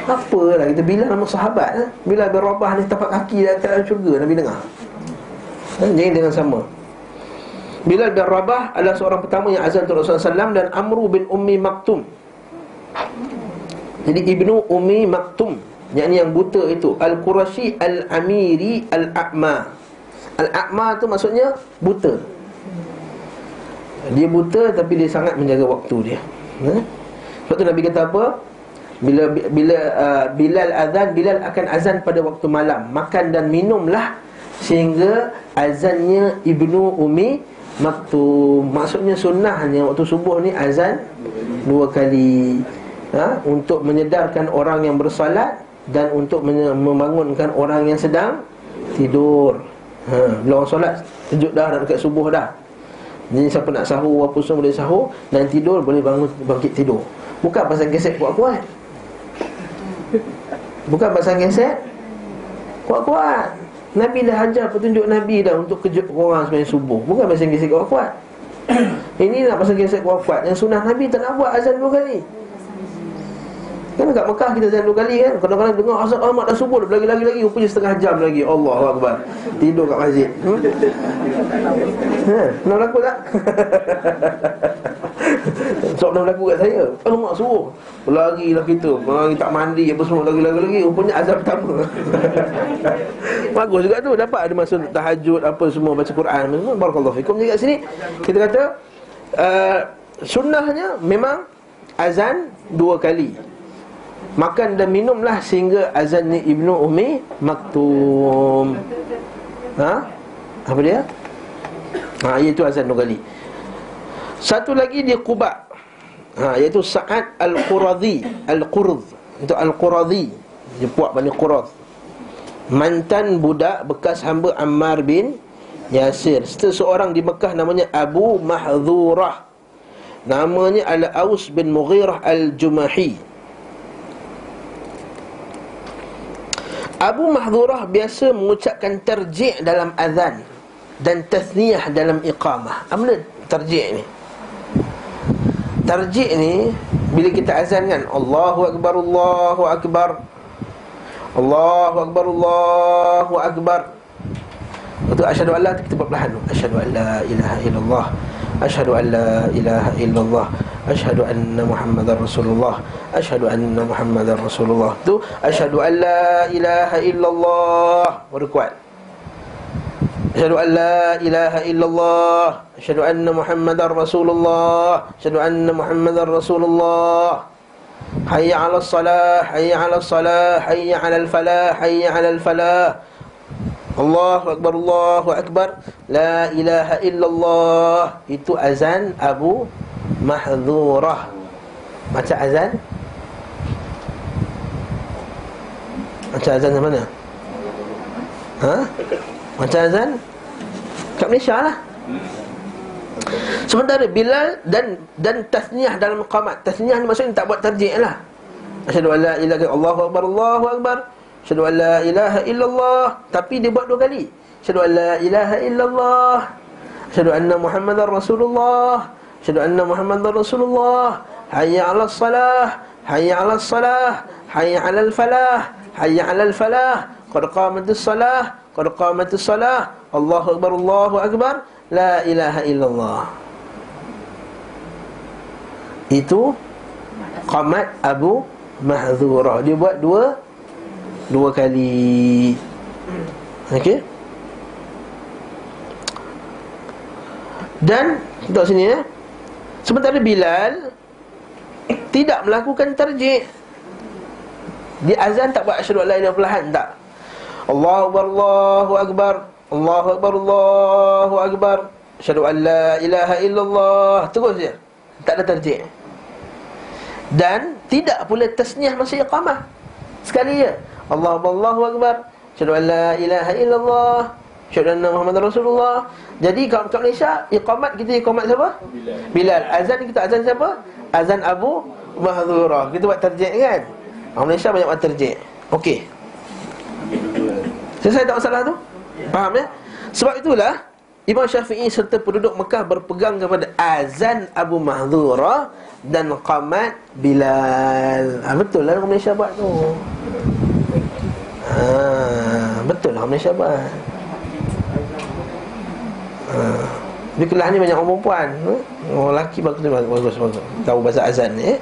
[SPEAKER 1] Apa lah kita bila nama sahabat eh? Bila berubah ni tapak kaki dalam dalam syurga Nabi dengar? Jadi dengan sama Bilal bin Rabah adalah seorang pertama yang azan untuk Rasulullah SAW Dan Amru bin Ummi Maktum Jadi Ibnu Ummi Maktum Yang yang buta itu Al-Qurashi Al-Amiri Al-A'ma Al-A'ma tu maksudnya buta Dia buta tapi dia sangat menjaga waktu dia eh? Sebab tu Nabi kata apa bila bila uh, Bilal azan Bilal akan azan pada waktu malam makan dan minumlah sehingga azannya Ibnu Umi Maktum maksudnya sunnahnya waktu subuh ni azan dua kali ha? untuk menyedarkan orang yang bersalat dan untuk membangunkan orang yang sedang tidur ha. bila orang solat sejuk dah dah dekat subuh dah jadi siapa nak sahur apa semua boleh sahur dan tidur boleh bangun bangkit tidur. Bukan pasal gesek kuat-kuat. Bukan pasang keset Kuat-kuat. Nabi dah ajar petunjuk Nabi dah Untuk kejut orang sebenarnya subuh. Bukan pasang keset kuat-kuat. Ini nak pasang keset kuat-kuat. Yang sunnah Nabi tak nak buat azan dua kali Kan kat Mekah kita azan dua kali kan? Kadang-kadang dengar azan Ahmad dah subuh lagi-lagi lagi Rupanya setengah jam lagi. Allah Akbar. Tidur kat masjid. Hmm? Ha, nak berlaku tak? Sebab dah berlaku kat saya. Alamak suruh. Lagi lah kita. Lagi tak mandi apa semua Lagi-lagi lagi Rupanya azab pertama. Bagus juga tu. Dapat ada masa tahajud Apa semua Baca Quran. Barakallahu fikum. Kat sini Kita kata uh, Sunnahnya Memang Azan Dua kali Makan dan minumlah Sehingga azan ni Ibnu Umi Maktum. Ha? Apa dia? Ha, iaitu azan dua kali satu lagi dia Quba. Ha, Iaitu Sa'ad Al-Quradhi Al-Qurd. Itu Al-Quradhi Dia puak Bani Qurad. Mantan budak bekas hamba Ammar bin Yasir. Seseorang di Mekah namanya Abu Mahzurah Namanya Al-Aus bin Mughirah Al-Jumahi Abu Mahzurah biasa mengucapkan terjik dalam azan Dan tasniyah dalam iqamah. Apa terjik ni? tarjih ni bila kita azan kan Allahu akbar Allahu akbar Allahu akbar Allahu akbar. Itu asyhadu an la kita buat perlahan. Asyhadu an la ilaha illallah asyhadu an la ilaha illallah asyhadu anna muhammadar rasulullah asyhadu anna muhammadar rasulullah tu asyhadu an la ilaha illallah baru kuat أشهد أن لا إله إلا الله أشهد أن محمد رسول الله أشهد أن محمد رسول الله حي على الصلاة حي على الصلاة حي على الفلاح حي على الفلاح Allahu Akbar, Allahu Akbar. La ilaha illallah. Itu azan Abu Mahzurah Macam azan? Macam azan di mana? Ha? Macam azan? Kat Malaysia lah. Sementara Bilal dan dan tasniah dalam qamat Tasniah ni maksudnya tak buat tarjik lah. Asyadu Allah ilaha illallah Allahu Akbar, Allahu Akbar. Asyadu an la ilaha illallah. Tapi dia buat dua kali. Asyadu an la ilaha illallah. Asyadu anna Muhammadar Rasulullah. Asyhadu anna Muhammadar Rasulullah. Hayya 'alas salah. Hayya 'alas salah. Hayya 'alal falah Hayya 'alal falah Qad qamatis salah. Qad qamatis salah. Allahu akbar Allahu akbar. La ilaha illallah. Itu Qamat Abu Mahzurah Dia buat dua Dua kali. Okey. Dan Tengok sini ya Sementara Bilal Tidak melakukan terjih Dia azan tak buat asyadu Allah ilaha tak? Allahu Akbar Allahu Akbar Allahu Akbar Allahu Akbar. Asyadu an la ilaha illallah. Terus je Tak ada terjih Dan Tidak pula tasniah masa iqamah. Sekali je Allahu Allahu Akbar Asyadu an la ilaha illallah Asyadu anna Muhammad Rasulullah Jadi kat, kat Malaysia Iqamat kita iqamat siapa? Bilal. Azan kita azan siapa? Azan Abu Mahzurah Kita buat terjek kan? Orang Malaysia banyak buat terjek Okey Selesai tak masalah tu? Faham ya? Sebab itulah Imam Syafi'i serta penduduk Mekah berpegang kepada azan Abu Mahzura dan qamat Bilal. Ha, betul lah orang Malaysia buat tu. Ha, betul lah Malaysia buat. Ha. Di kelas ni banyak orang perempuan ha? Orang lelaki bagus, bagus, bagus Tahu bahasa azan ni eh?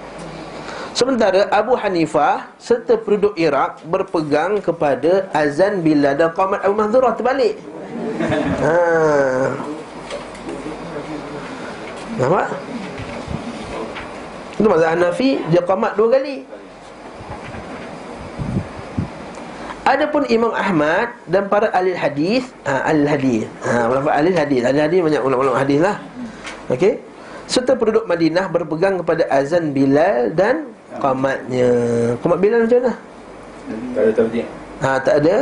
[SPEAKER 1] Sementara Abu Hanifah Serta penduduk Iraq Berpegang kepada azan bila dan qamat Abu Mahdurah terbalik ha. Nampak? Itu mazhab Hanafi Dia qamat dua kali Adapun Imam Ahmad dan para ahli hadis, ha, ahli hadis. Ha, ulama ahli hadis. Ahli hadis banyak ulama-ulama hadis lah. Okey. Serta penduduk Madinah berpegang kepada azan Bilal dan qamatnya. Qamat Bilal macam mana?
[SPEAKER 3] Tak ada tafsir.
[SPEAKER 1] Ha, tak ada.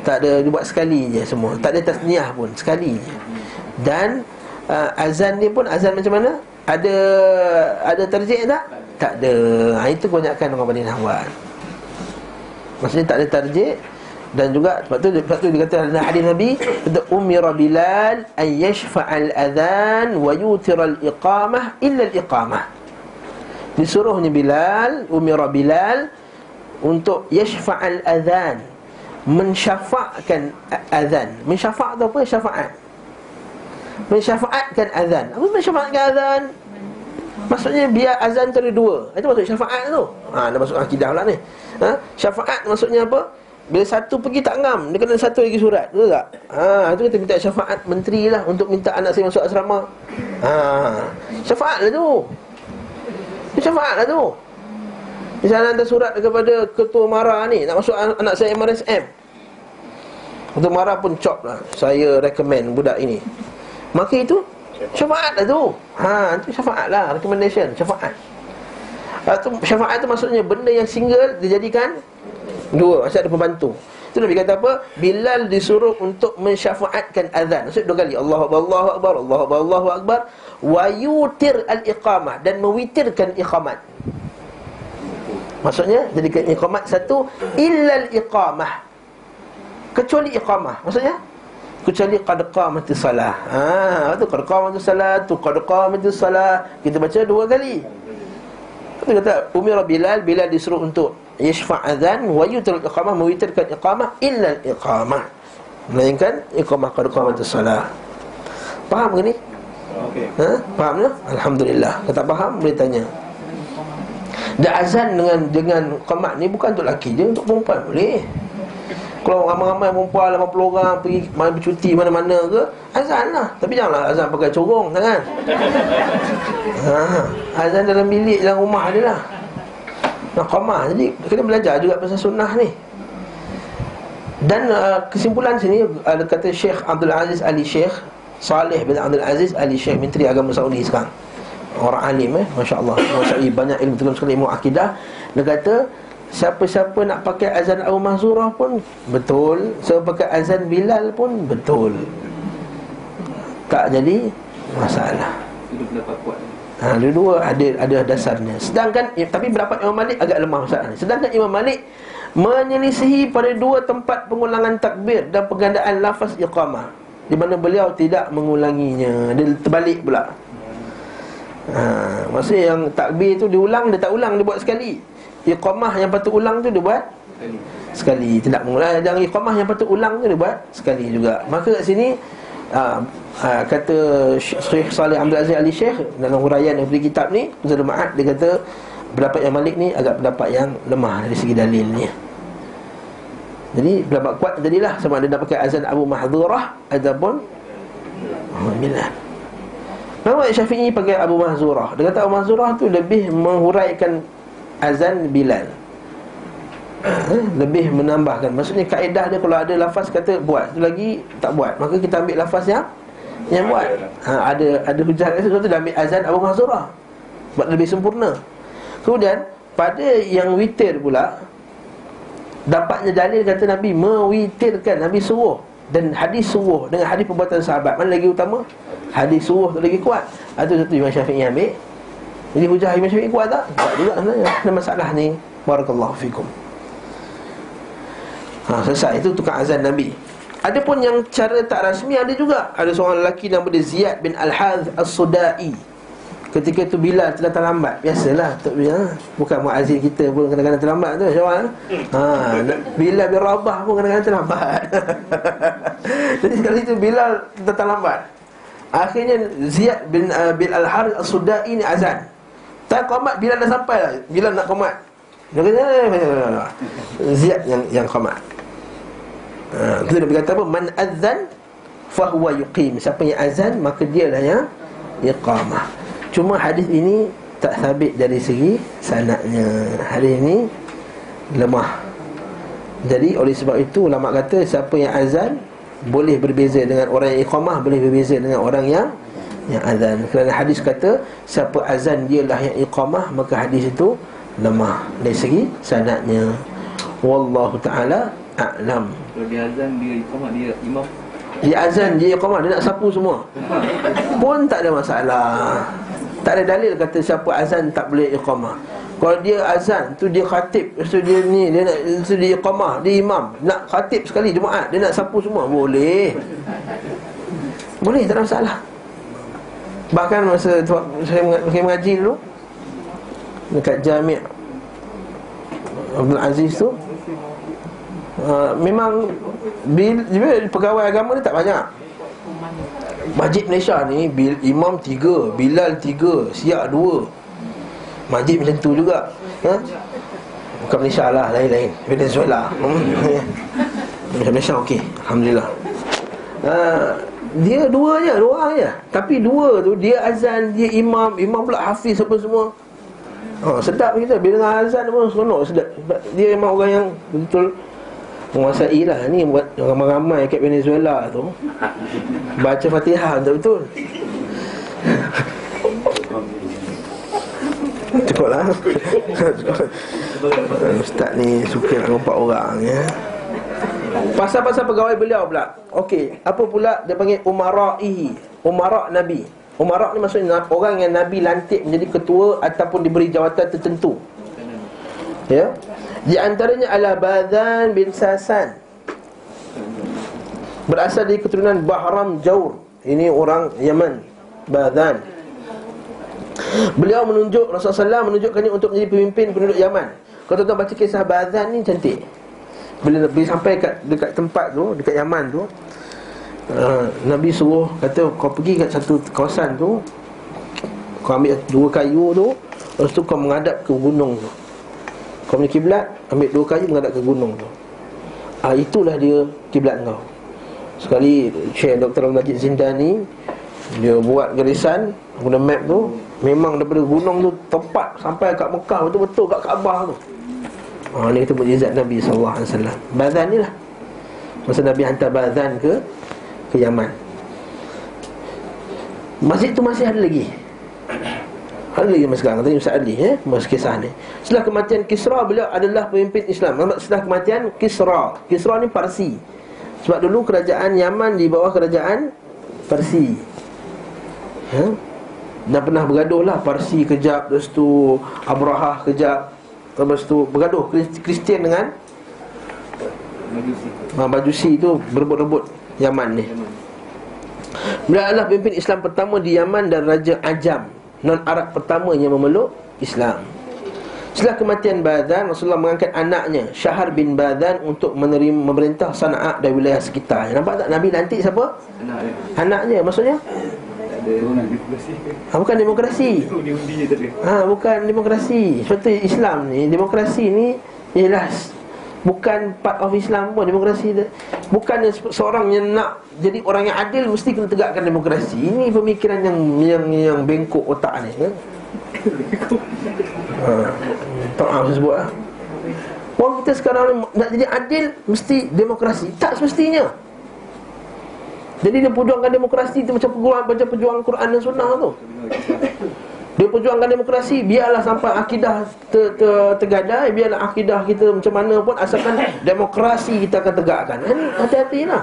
[SPEAKER 1] Tak ada dibuat sekali je semua. Tak ada tasniah pun, sekali je. Dan uh, azan ni pun azan macam mana? Ada ada terjek tak? Tak ada. Ha, itu kebanyakan orang Madinah buat. Maksudnya tak ada tarjih dan juga sebab tu sebab tu dikatakan dalam hadis Nabi kata umira Bilal an yashfa'al adhan wa yutiral iqamah illa al iqamah. Disuruhnya Bilal, umira Bilal untuk yashfa'al adhan mensyafa'kan azan. Mensyafa' tu apa? Syafaat. Mensyafaatkan azan. Apa mensyafaatkan azan? Maksudnya biar azan tu ada dua. Itu maksud syafaat tu. Ha, ada masuk akidah pula ni ha? Syafaat maksudnya apa? Bila satu pergi tak ngam Dia kena satu lagi surat Betul tak? Ha, itu kita minta syafaat menteri lah Untuk minta anak saya masuk asrama. Ha, Syafaat lah tu. Syafaat lah tu. Misalnya ada surat kepada Ketua Mara ni Nak masuk anak saya MRSM Ketua Mara pun cop lah Saya recommend budak ini. Maka itu Syafaat lah tu. Ha, itu syafaat lah Recommendation Syafaat itu syafaat tu maksudnya benda yang single dijadikan dua macam ada pembantu. Itu Nabi kata apa? Bilal disuruh untuk mensyafaatkan azan. Maksud dua kali. Allahu akbar, Allahu akbar, Allahu akbar, Allahu akbar wa yutir al-iqamah dan mewitirkan iqamat. Maksudnya jadikan iqamat satu illa al-iqamah. Kecuali iqamah. Maksudnya kecuali qad qamatis salah. Ha, tu qad qamatis salah, tu qad qamatis salah. Kita baca dua kali. Dia kata Umir Bilal Bilal disuruh untuk Yashfa' adhan Wa yutir iqamah Mewitirkan iqamah Illa iqamah Melainkan Iqamah qad qamatus salah Faham ke ni? Okay. Ha? Faham ya? Alhamdulillah Kalau tak faham boleh tanya Dan azan dengan dengan qamat ni Bukan untuk lelaki je Untuk perempuan boleh kalau ramai-ramai perempuan 80 orang pergi main bercuti mana-mana ke azan lah. Tapi janganlah azan pakai corong kan? Ha, azan dalam bilik dalam rumah dia lah. Nak qamah. Jadi kena belajar juga pasal sunnah ni. Dan uh, kesimpulan sini uh, kata Syekh Abdul Aziz Ali Syekh Saleh bin Abdul Aziz Ali Syekh Menteri Agama Saudi sekarang. Orang alim eh Masya Allah Banyak ilmu Tengah sekali ilmu akidah. Dia kata Siapa-siapa nak pakai azan Abu Mahzurah pun Betul Siapa pakai azan Bilal pun Betul Tak jadi Masalah Ha, dua-dua ada ada dasarnya. Sedangkan eh, tapi berapa Imam Malik agak lemah masalah Sedangkan Imam Malik menyelisihi pada dua tempat pengulangan takbir dan penggandaan lafaz iqamah di mana beliau tidak mengulanginya. Dia terbalik pula. ha, Maksudnya yang takbir tu diulang Dia tak ulang, dia buat sekali Iqamah yang patut ulang tu dia buat? Sekali. Tidak mengulang. Yang iqamah yang patut ulang tu dia buat? Sekali juga. Maka kat sini uh, uh, Kata Syekh Salih Abdul Aziz Ali Syekh Dalam huraian beri kitab ni Zadul Ma'ad Dia kata Pendapat yang Malik ni Agak pendapat yang lemah Dari segi dalil ni. Jadi pendapat kuat jadilah Sama ada nak pakai azan Abu Mahzurah Ataupun oh, Bilal Memang Syafi'i pakai Abu Mahzurah Dia kata Abu Mahzurah tu lebih menghuraikan Azan Bilal. Lebih menambahkan. Maksudnya kaedah dia kalau ada lafaz kata buat. Itu lagi tak buat. Maka kita ambil lafaz yang Yang buat. Ha, Ada ada hujah sesuatu dia ambil azan Abu Mahzurah Sebab lebih sempurna. Kemudian Pada yang witir pula Dapatnya dalil kata Nabi Mewitirkan. Nabi suruh. Dan hadis suruh Dengan hadis perbuatan sahabat. Mana lagi utama? Hadis suruh tu lagi kuat. Itu satu Imam Syafi'i ambil Jadi hujah Imam Syafi'i kuat tak? Tak juga sebenarnya. Ada masalah ni. Barakallahu fikum. Ha, selesai. Itu tukar azan Nabi. Ada pun yang cara tak rasmi ada juga. Ada seorang lelaki nama dia Ziyad bin Al-Hadh As-Sudai. Ketika itu Bilal telah terlambat. Biasalah. Tok Bilal Bukan muazzin kita pun kadang-kadang terlambat tu. Syawal ha, Bilal bin Rabah pun kadang-kadang terlambat. Jadi sekali itu Bilal telah terlambat. Akhirnya Ziyad bin, uh, bin Al-Harith As-Sudai ni azan Tak komat Bilal dah sampai lah Bilal nak komat Dia kata Ziyad yang yang komat Ha, itu Nabi kata apa? Man azan fahuwa yuqim. Siapa yang azan maka dia lah yang iqamah. Cuma hadis ini tak sabit dari segi sanadnya. Hadis ini lemah. Jadi oleh sebab itu ulama kata siapa yang azan boleh berbeza dengan orang yang iqamah boleh berbeza dengan orang yang yang azan. Kerana hadis kata siapa azan dialah yang iqamah maka hadis itu lemah dari segi sanadnya. Wallahu taala a'lam.
[SPEAKER 3] Kalau dia azan dia iqamah dia imam
[SPEAKER 1] Dia azan dia iqamah dia nak sapu semua. Pun tak ada masalah. Tak ada dalil kata siapa azan tak boleh iqamah. Kalau dia azan tu dia khatib, so dia ni dia nak so dia iqamah, dia imam, nak khatib sekali Jumaat, dia nak sapu semua boleh. Boleh tak ada masalah. Bahkan masa saya mengaji, dulu dekat Jami' Abdul Aziz tu uh, memang bil, pegawai agama ni tak banyak. Masjid Malaysia ni bil, imam tiga, Bilal tiga, siap dua. Masjid macam tu juga. Ha? Bukan Malaysia lah, lain-lain. Venezuela. Hmm. Malaysia okey, alhamdulillah. Uh, dia dua je, dua orang je. Tapi dua tu dia azan, dia imam, imam pula hafiz apa semua. Oh, sedap kita bila dengar azan pun seronok sedap. Dia memang orang yang betul menguasai lah ni buat ramai-ramai kat Venezuela tu. Baca Fatihah betul-betul. Cukup lah Ustaz ni suka nak rompak orang ya. Pasal-pasal pegawai beliau pula. Okey, apa pula dia panggil umara'ihi Umara' Nabi. Umara' ni maksudnya orang yang Nabi lantik menjadi ketua Ataupun diberi jawatan tertentu. Ya? Di antaranya adalah Badan bin Sasan. Berasal dari keturunan Bahram Jaur. Ini orang Yaman Badan Beliau menunjuk Rasulullah SAW menunjukkannya untuk menjadi pemimpin penduduk Yaman. Kalau tuan-tuan baca kisah Bazan ni cantik. Bila Nabi sampai kat, dekat tempat tu, dekat Yaman tu, uh, Nabi suruh kata kau pergi kat satu kawasan tu, kau ambil dua kayu tu, lepas tu kau menghadap ke gunung tu. Kau punya kiblat, ambil dua kayu menghadap ke gunung tu. Ah itulah dia kiblat kau. Sekali Syekh Dr. Al-Majid Zindani dia buat garisan guna map tu Memang daripada gunung tu tepat sampai kat Mekah betul-betul kat Kaabah tu. Ha ni kita mukjizat Nabi wasallam. Bazan ni lah. Masa Nabi hantar Bazan ke ke Yaman. Masjid tu masih ada lagi. Ada lagi masa sekarang Tadi Ustaz Ali eh? Masa kisah ni Setelah kematian Kisra Beliau adalah pemimpin Islam Setelah kematian Kisra Kisra ni Parsi Sebab dulu kerajaan Yaman Di bawah kerajaan Parsi ha? Dan pernah bergaduh lah Parsi kejap Lepas tu Abrahah kejap Lepas tu bergaduh Kristian dengan
[SPEAKER 3] Majusi
[SPEAKER 1] ha, Majusi tu berebut-rebut Yaman ni. Beliau adalah pemimpin Islam pertama di Yaman dan Raja Ajam non-Arab pertama yang memeluk Islam. Setelah kematian Badan Rasulullah mengangkat anaknya Syahar bin Badan Untuk menerima memerintah Sana'a dan wilayah sekitar. Nampak tak? Nabi nanti siapa?
[SPEAKER 3] Anak dia.
[SPEAKER 1] Anaknya maksudnya?
[SPEAKER 3] Demokrasi
[SPEAKER 1] Ha, bukan demokrasi. Ha, Bukan demokrasi. Seperti Islam ni Demokrasi ni Ialah Bukan part of Islam pun. Demokrasi tu Bukan seorang yang nak Jadi orang yang adil Mesti kena tegakkan demokrasi. Ini pemikiran yang Yang, yang bengkok otak ni kan? ha. Tak saya sebut lah Orang kita sekarang ni Nak jadi adil Mesti demokrasi. Tak semestinya jadi dia perjuangkan demokrasi tu macam perjuangan macam perjuangan Quran dan Sunnah tu. Dia perjuangkan demokrasi biarlah sampai akidah ter, ter, tergadai, biarlah akidah kita macam mana pun asalkan demokrasi kita akan tegakkan. Ini hati-hatilah.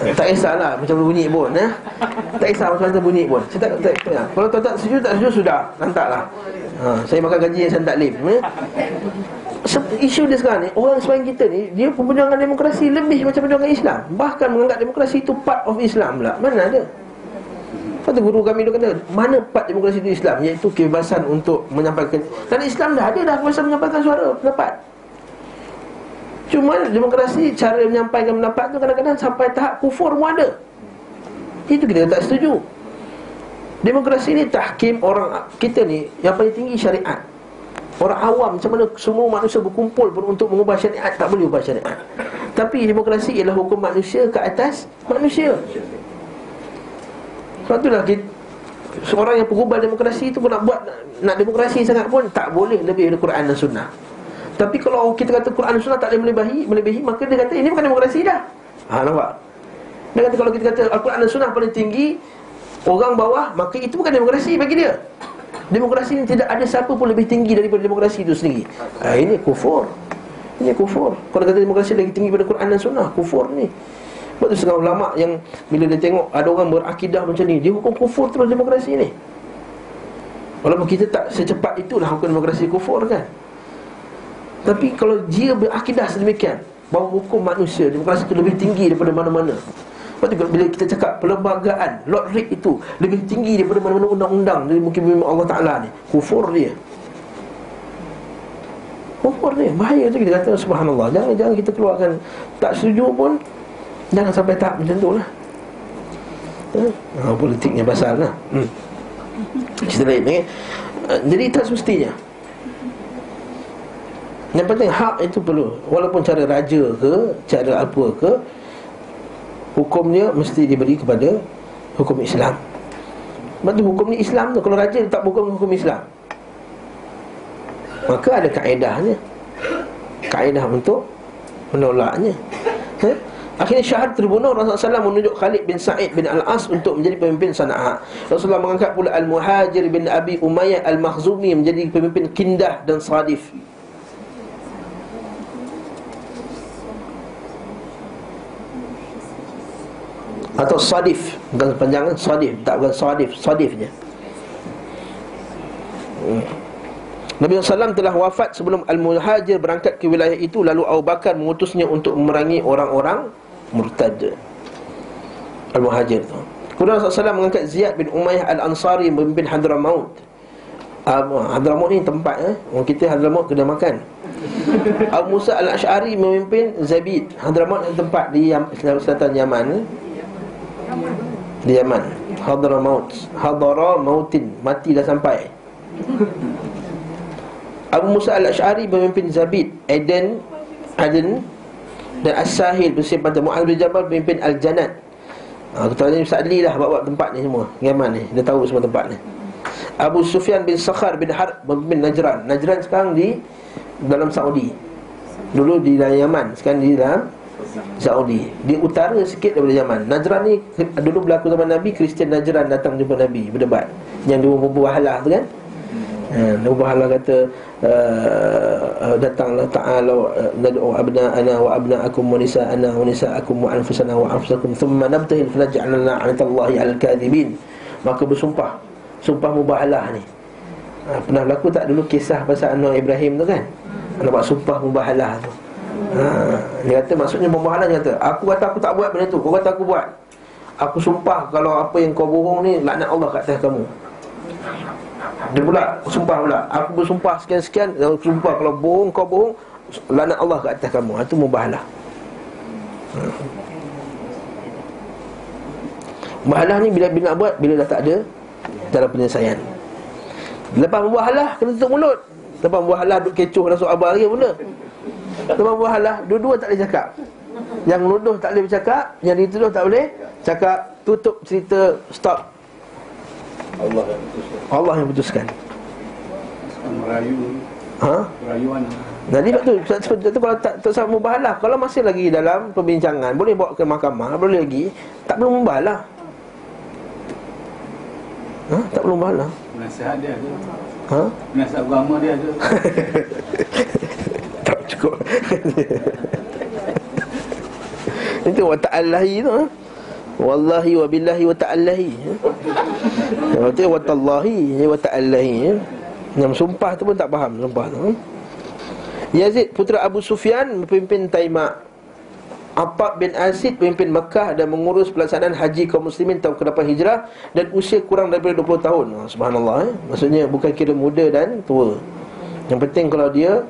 [SPEAKER 1] Tak kisahlah macam bunyi pun eh. Tak kisah macam mana bunyi pun. Saya tak, tak, tak, Kalau tak setuju tak setuju sudah, lantaklah. Ha, saya makan gaji yang saya tak lip. Eh isu dia sekarang ni Orang selain kita ni Dia perjuangan demokrasi Lebih macam perjuangan Islam. Bahkan menganggap demokrasi itu Part of Islam pula. Mana ada? Lepas tu guru kami dia kata Mana part demokrasi itu Islam? Iaitu kebebasan untuk menyampaikan. Dan Islam dah ada dah Kebebasan menyampaikan suara Pendapat. Cuma demokrasi Cara menyampaikan pendapat tu Kadang-kadang sampai tahap kufur pun ada. Itu kita tak setuju. Demokrasi ni tahkim orang kita ni Yang paling tinggi syariat Orang awam macam mana semua manusia berkumpul pun untuk mengubah syariat Tak boleh ubah syariat. Tapi demokrasi ialah hukum manusia ke atas manusia. Sebab itulah kita, Seorang yang pengubah demokrasi itu pun nak buat Nak demokrasi sangat pun tak boleh lebih dari Quran dan Sunnah. Tapi kalau kita kata Quran dan Sunnah tak boleh melebihi, melebihi Maka dia kata ini bukan demokrasi dah. Ha nampak? Dia kata kalau kita kata Al-Quran dan Sunnah paling tinggi Orang bawah Maka itu bukan demokrasi bagi dia Demokrasi ini tidak ada siapa pun lebih tinggi daripada demokrasi itu sendiri. Ha, Ini kufur. Ini kufur. Kalau kata demokrasi lagi tinggi daripada Quran dan Sunnah Kufur ni. Sebab tu sekarang ulama yang Bila dia tengok ada orang berakidah macam ni Dia hukum kufur terus demokrasi ni. Walaupun kita tak secepat itulah hukum demokrasi kufur kan. Tapi kalau dia berakidah sedemikian Bahawa hukum manusia Demokrasi itu lebih tinggi daripada mana-mana sebab tu bila kita cakap perlembagaan Lord Rick itu lebih tinggi daripada mana-mana undang-undang Dari mungkin Allah Ta'ala ni. Kufur dia. Kufur dia. Bahaya tu kita kata Subhanallah. Jangan jangan kita keluarkan. Tak setuju pun Jangan sampai tak macam tu lah. Ha, Politiknya pasal lah. Hmm. Cerita lain okay? Jadi tak semestinya. Yang penting hak itu perlu. Walaupun cara raja ke Cara apa ke hukumnya mesti diberi kepada hukum Islam. Hukum ni Islam tu Kalau raja tak hukum hukum Islam Maka ada kaedahnya Kaedah untuk menolaknya ha? Akhirnya syahad terbunuh Rasulullah SAW menunjuk Khalid bin Sa'id bin Al-As Untuk menjadi pemimpin Sana'a Rasulullah mengangkat pula Al-Muhajir bin Abi Umayyah Al-Makhzumi Menjadi pemimpin Kindah dan Sadif Atau sadif Bukan panjangan sadif. Tak bukan sadif Sadifnya. Hmm. Nabi SAW telah wafat sebelum Al-Muhajir berangkat ke wilayah itu. Lalu Abu Bakar mengutusnya untuk memerangi orang-orang murtad. Al-Muhajir itu Kemudian Rasulullah SAW mengangkat Ziyad bin Umayyah Al-Ansari memimpin Hadramaut. Uh, Hadramaut ni tempat eh? Orang kita Hadramaut kena makan. Abu Musa Al-Ash'ari memimpin Zabid. Hadramaut tempat di selatan Yaman eh? Di Yaman. Hadara maut. Hadara mautin. Mati dah sampai. Abu Musa al-Ash'ari Pemimpin Zabid Eden Aden Dan As-Sahil Bersih Pantai Mu'ad bin Jabal Pemimpin Al-Janat ha, Kita tanya Ustaz Ali lah Bawa tempat ni semua. Yaman ni. Dia tahu semua tempat ni. Abu Sufyan bin Sakhar bin Harb Pemimpin Najran. Najran sekarang di Dalam Saudi. Dulu di Yaman. Sekarang di dalam Saudi Di utara sikit daripada zaman. Najran ni dulu berlaku zaman Nabi Kristian Najran datang jumpa Nabi Berdebat. Yang dua berbuah halah tu kan? Ha, Nabi Bahala kata uh, Datanglah ta'ala Nad'u abna'ana wa abna'akum Wa nisa'ana wa nisa'akum Wa anfusana wa anfusakum Thumma nabtahil Falaj'alna anatallahi al-kadhibin. Maka bersumpah. Sumpah mubahalah ni. Ha, Pernah berlaku tak dulu kisah pasal Anwar Ibrahim tu kan? Nampak sumpah mubahalah tu ha, Dia kata maksudnya pembahalan dia kata Aku kata aku tak buat benda tu Kau kata aku buat. Aku sumpah kalau apa yang kau bohong ni Laknat Allah kat atas kamu. Dia pula sumpah pula Aku bersumpah sekian-sekian Aku sumpah kalau bohong kau bohong Laknat Allah kat atas kamu. Itu mubahlah Mubahalah. Ni bila bila nak buat Bila dah tak ada Dalam penyelesaian. Lepas mubahalah Kena tutup mulut. Lepas mubahalah Duk kecoh Dah suruh abang lagi pula Lepas mubahalah Dua-dua tak boleh cakap. Yang nuduh tak boleh bercakap Yang dituduh tak boleh Cakap Tutup cerita Stop.
[SPEAKER 2] Allah yang putuskan.
[SPEAKER 1] Allah yang putuskan.
[SPEAKER 2] Merayu.
[SPEAKER 1] Ha?
[SPEAKER 2] Rayuan
[SPEAKER 1] Jadi sebab tu, sebab, tu kalau tak, tak sama mubahalah Kalau masih lagi dalam perbincangan Boleh bawa ke mahkamah Boleh lagi. Tak perlu mubahalah ha? Tak perlu mubahalah
[SPEAKER 2] Nasihat dia ada
[SPEAKER 1] ha?
[SPEAKER 2] Nasihat agama dia ada
[SPEAKER 1] Tak cukup Itu wa ta'allahi tu ha? Wallahi wa billahi wa ta'allahi ha? Lepas tu wa tallahi Wa ta'allahi ha? Yang sumpah tu pun tak faham Sumpah tu ha? Yazid putera Abu Sufyan Memimpin Taimak Abbaq bin Asid Pemimpin Mekah Dan mengurus pelaksanaan haji kaum muslimin Tahun ke-8 hijrah Dan usia kurang daripada 20 tahun ha, Subhanallah eh? Maksudnya bukan kira muda dan tua Yang penting kalau dia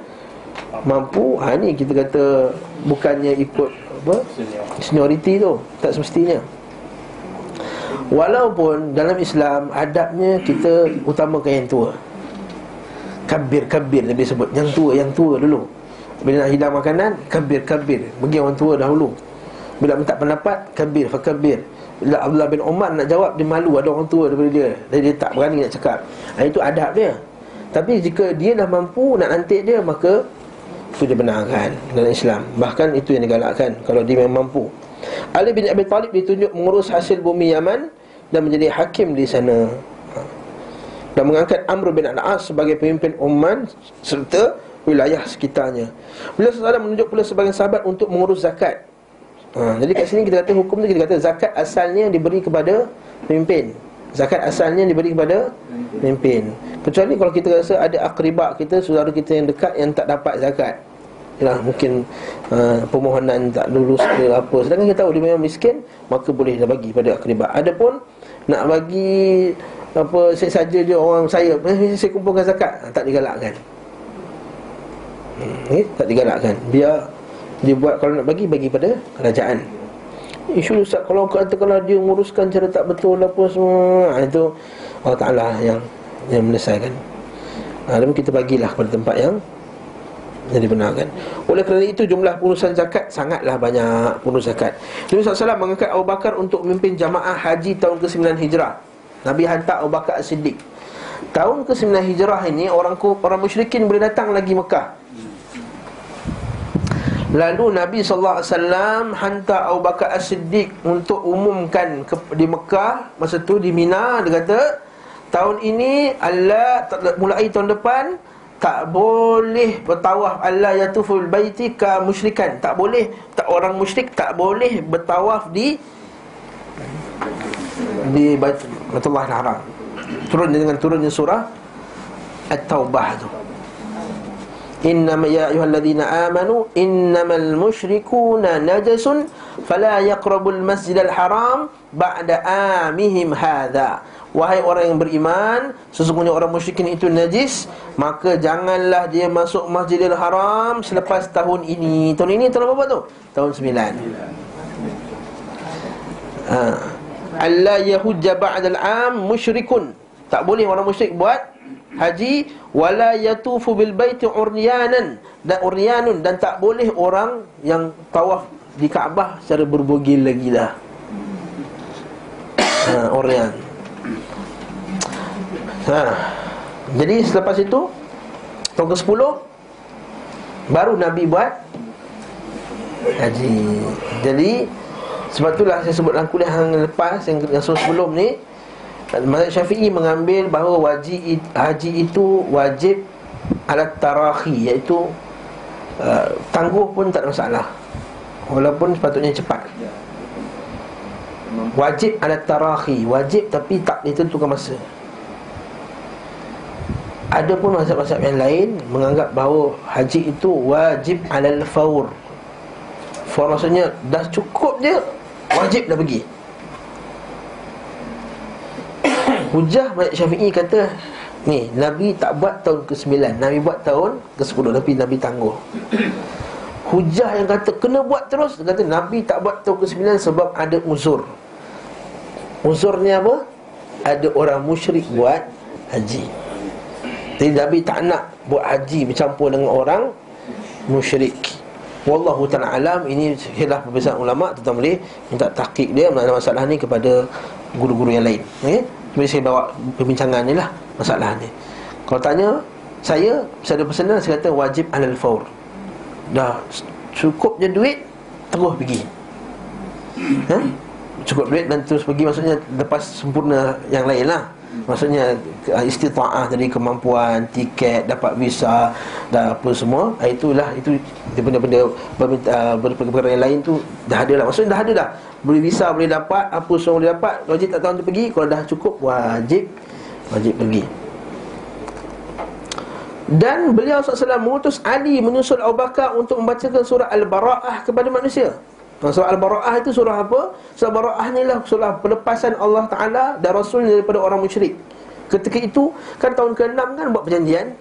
[SPEAKER 1] Mampu? Ha, Ni kita kata Bukannya ikut apa? Seniority tu. Tak semestinya. Walaupun dalam Islam Adabnya kita utamakan yang tua. Kabir, kabir Nabi sebut. Yang tua, yang tua dulu. Bila nak hidang makanan Kabir, kabir Bagi orang tua dahulu. Bila minta pendapat Kabir, fakabir Bila Abdullah bin Umar nak jawab Dia malu. Ada orang tua daripada dia. Jadi dia tak berani nak cakap. Ha, Itu adab dia Tapi jika dia dah mampu nak nantik dia Maka Itu dia benarkan dalam Islam Bahkan itu yang digalakkan Kalau dia memang mampu Ali bin Abi Talib ditunjuk mengurus hasil bumi Yaman Dan menjadi hakim di sana dan mengangkat Amr bin Al-As sebagai pemimpin Oman serta wilayah sekitarnya. Beliau SAW menunjuk pula sebagai sahabat untuk mengurus zakat. Ha, jadi kat sini kita kata hukum tu kita kata zakat asalnya diberi kepada pemimpin. Zakat asalnya diberi kepada pemimpin. Kecuali kalau kita rasa ada akribak kita, saudara kita yang dekat yang tak dapat zakat. Yalah, mungkin uh, permohonan tak lulus ke apa. Sedangkan kita tahu dia memang miskin, maka boleh dah bagi pada akribak. Adapun nak bagi apa saja dia orang saya eh, saya kumpulkan zakat ha, tak digalakkan hmm, eh, tak digalakkan biar dia buat kalau nak bagi bagi pada kerajaan isu Ustaz kalau kata kalau dia menguruskan cara tak betul apa semua ha, itu Allah Taala yang yang menyelesaikan. Ha, kita bagilah pada tempat yang yang dibenarkan. Oleh kerana itu jumlah pengurusan zakat Sangatlah banyak pengurus zakat. Nabi SAW mengangkat Abu Bakar untuk memimpin jamaah haji tahun ke-9 Hijrah. Nabi hantar Abu Bakar As-Siddiq. Tahun ke-9 Hijrah ini Orang orang musyrikin boleh datang lagi Mekah Lalu Nabi SAW hantar Abu Bakar As-Siddiq Untuk umumkan ke, di Mekah Masa tu di Mina Dia kata Tahun ini Allah mulai tahun depan tak boleh bertawaf Allah yatuful baiti ka musyrikan tak boleh tak orang musyrik tak boleh bertawaf di di Baitullah Haram. Turun dengan turunnya surah At-Taubah tu. Innama ya ayyuhalladzina amanu innamal musyrikuuna najasun fala yaqrabul masjidal haram ba'da amihim hadza. Wahai orang yang beriman Sesungguhnya orang musyrikin itu najis Maka janganlah dia masuk masjidil haram Selepas tahun ini Tahun ini tahun apa tu? Tahun 9 ha. Allah yahujja ba'dal am musyrikun Tak boleh orang musyrik buat Haji Wala yatufu bil baiti uryanan Dan uryanun Dan tak boleh orang yang tawaf di Kaabah Secara berbogil lagi lah. Ha, Uryan ha. Jadi selepas itu Tahun ke-10 Baru Nabi buat Haji. Jadi sebab itulah saya sebut dalam kuliah yang lepas Yang, yang sebelum ni Mazhab Syafi'i mengambil bahawa wajib haji itu wajib alat tarahi Iaitu uh, tangguh pun tak ada masalah. Walaupun sepatutnya cepat. Wajib alat tarahi Wajib tapi tak ditentukan masa. Ada pun mazhab-mazhab yang lain menganggap bahawa haji itu wajib alal faur. Faur maksudnya dah cukup je wajib dah pergi Hujah Malik Syafi'i kata Ni Nabi tak buat tahun ke-9 Nabi buat tahun ke-10 Tapi Nabi tangguh. Hujah yang kata kena buat terus. Dia kata Nabi tak buat tahun ke-9 Sebab ada uzur. Uzurnya apa? Ada orang musyrik buat haji. Jadi Nabi tak nak buat haji Bercampur dengan orang musyrik. Wallahu ta'ala alam Ini khilaf perbezaan ulama' Tuan boleh minta tahqiq dia masalah ni kepada guru-guru yang lain. Okay? Cuma saya bawa perbincangan ni lah Masalah ni Kalau tanya Saya ada pesanan Saya kata wajib alal faur. Dah Cukup je duit Terus pergi. Ha? Cukup duit dan terus pergi Maksudnya lepas sempurna yang lain lah Maksudnya istita'ah dari kemampuan Tiket, dapat visa Dan apa semua ah, Itulah Itu benda-benda Perkara yang lain tu Dah ada lah. Maksudnya dah ada dah. Boleh visa boleh dapat Apa semua boleh dapat Wajib tak tahu untuk pergi Kalau dah cukup Wajib Wajib pergi. Dan beliau SAW mengutus Ali menyusul Abu Bakar untuk membacakan surah Al-Bara'ah kepada manusia Surah Al-Bara'ah itu surah apa? Surah Al-Bara'ah ni lah surah pelepasan Allah Ta'ala dan Rasul daripada orang musyrik. Ketika itu, kan tahun ke-6 kan buat perjanjian.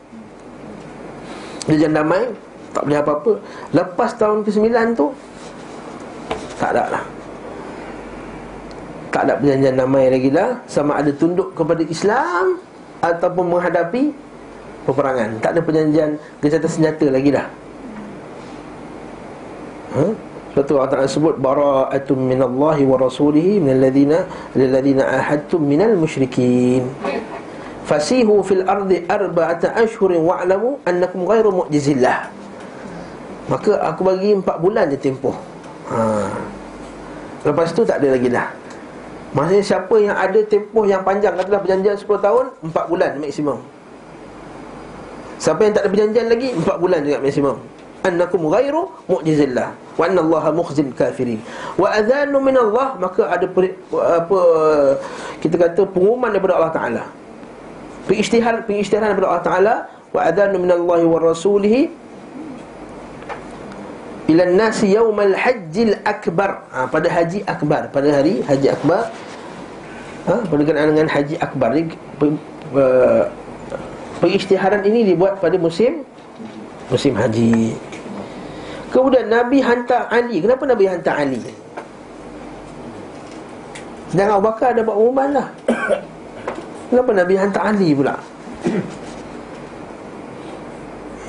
[SPEAKER 1] Perjanjian damai Tak boleh apa-apa. Lepas tahun ke-9 tu Tak ada lah. Tak ada perjanjian damai lagi dah Sama ada tunduk kepada Islam Ataupun menghadapi peperangan. Tak ada perjanjian gencatan senjata lagi dah Ha? Sebab tu Allah Ta'ala sebut Bara'atum minallahi wa rasulihi Minalladhina Lilladhina ahadtum minal musyrikin. Fasihu fil ardi arba'ata ashhurin wa'lamu Annakum ghairu mu'jizillah. Maka aku bagi empat bulan je tempoh. Ha. Lepas tu tak ada lagi dah. Maksudnya siapa yang ada tempoh yang panjang Katalah perjanjian 10 tahun Empat bulan maksimum. Siapa yang tak ada perjanjian lagi Empat bulan juga maksimum Annakum ghairu mu'jizillah. Wa anna allaha mukhzil kafirin. Wa adhanu min Allah Maka ada apa Kita kata pengumuman daripada Allah Ta'ala. Pengisytiharan Pengisytiharan daripada Allah Ta'ala Wa adhanu min Allah wa rasulihi Ila yawmal hajjil akbar. Ha, Pada haji akbar Pada hari haji akbar. Ha, Berkenaan dengan haji akbar Ini uh, Pengisytiharan ini dibuat pada musim Musim haji Kemudian Nabi hantar Ali. Kenapa Nabi hantar Ali? Sedangkan Abu Bakar ada buat umuman lah. Kenapa Nabi hantar Ali pula?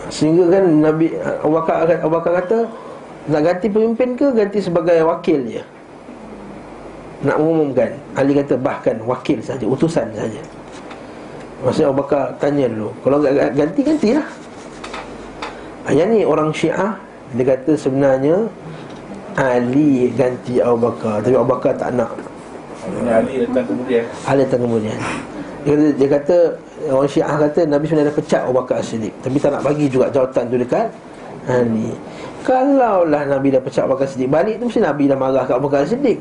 [SPEAKER 1] Sehingga kan Nabi Abu Bakar, Abu Bakar kata Nak ganti pemimpin ke ganti sebagai wakil je Nak mengumumkan. Ali kata bahkan wakil saja Utusan saja. Maksudnya Abu Bakar tanya dulu Kalau ganti, gantilah. Yang ni orang syiah Dia kata sebenarnya Ali ganti Abu Bakar. Tapi Abu Bakar tak nak.
[SPEAKER 2] Ali datang kemudian.
[SPEAKER 1] Ali datang kemudian. Dia kata, dia kata Orang syiah kata Nabi sebenarnya dah pecat Abu Bakar Siddiq. Tapi tak nak bagi juga jawatan tu dekat Ali. Kalaulah Nabi dah pecat Abu Bakar Siddiq Balik tu mesti Nabi dah marah kat Abu Bakar Siddiq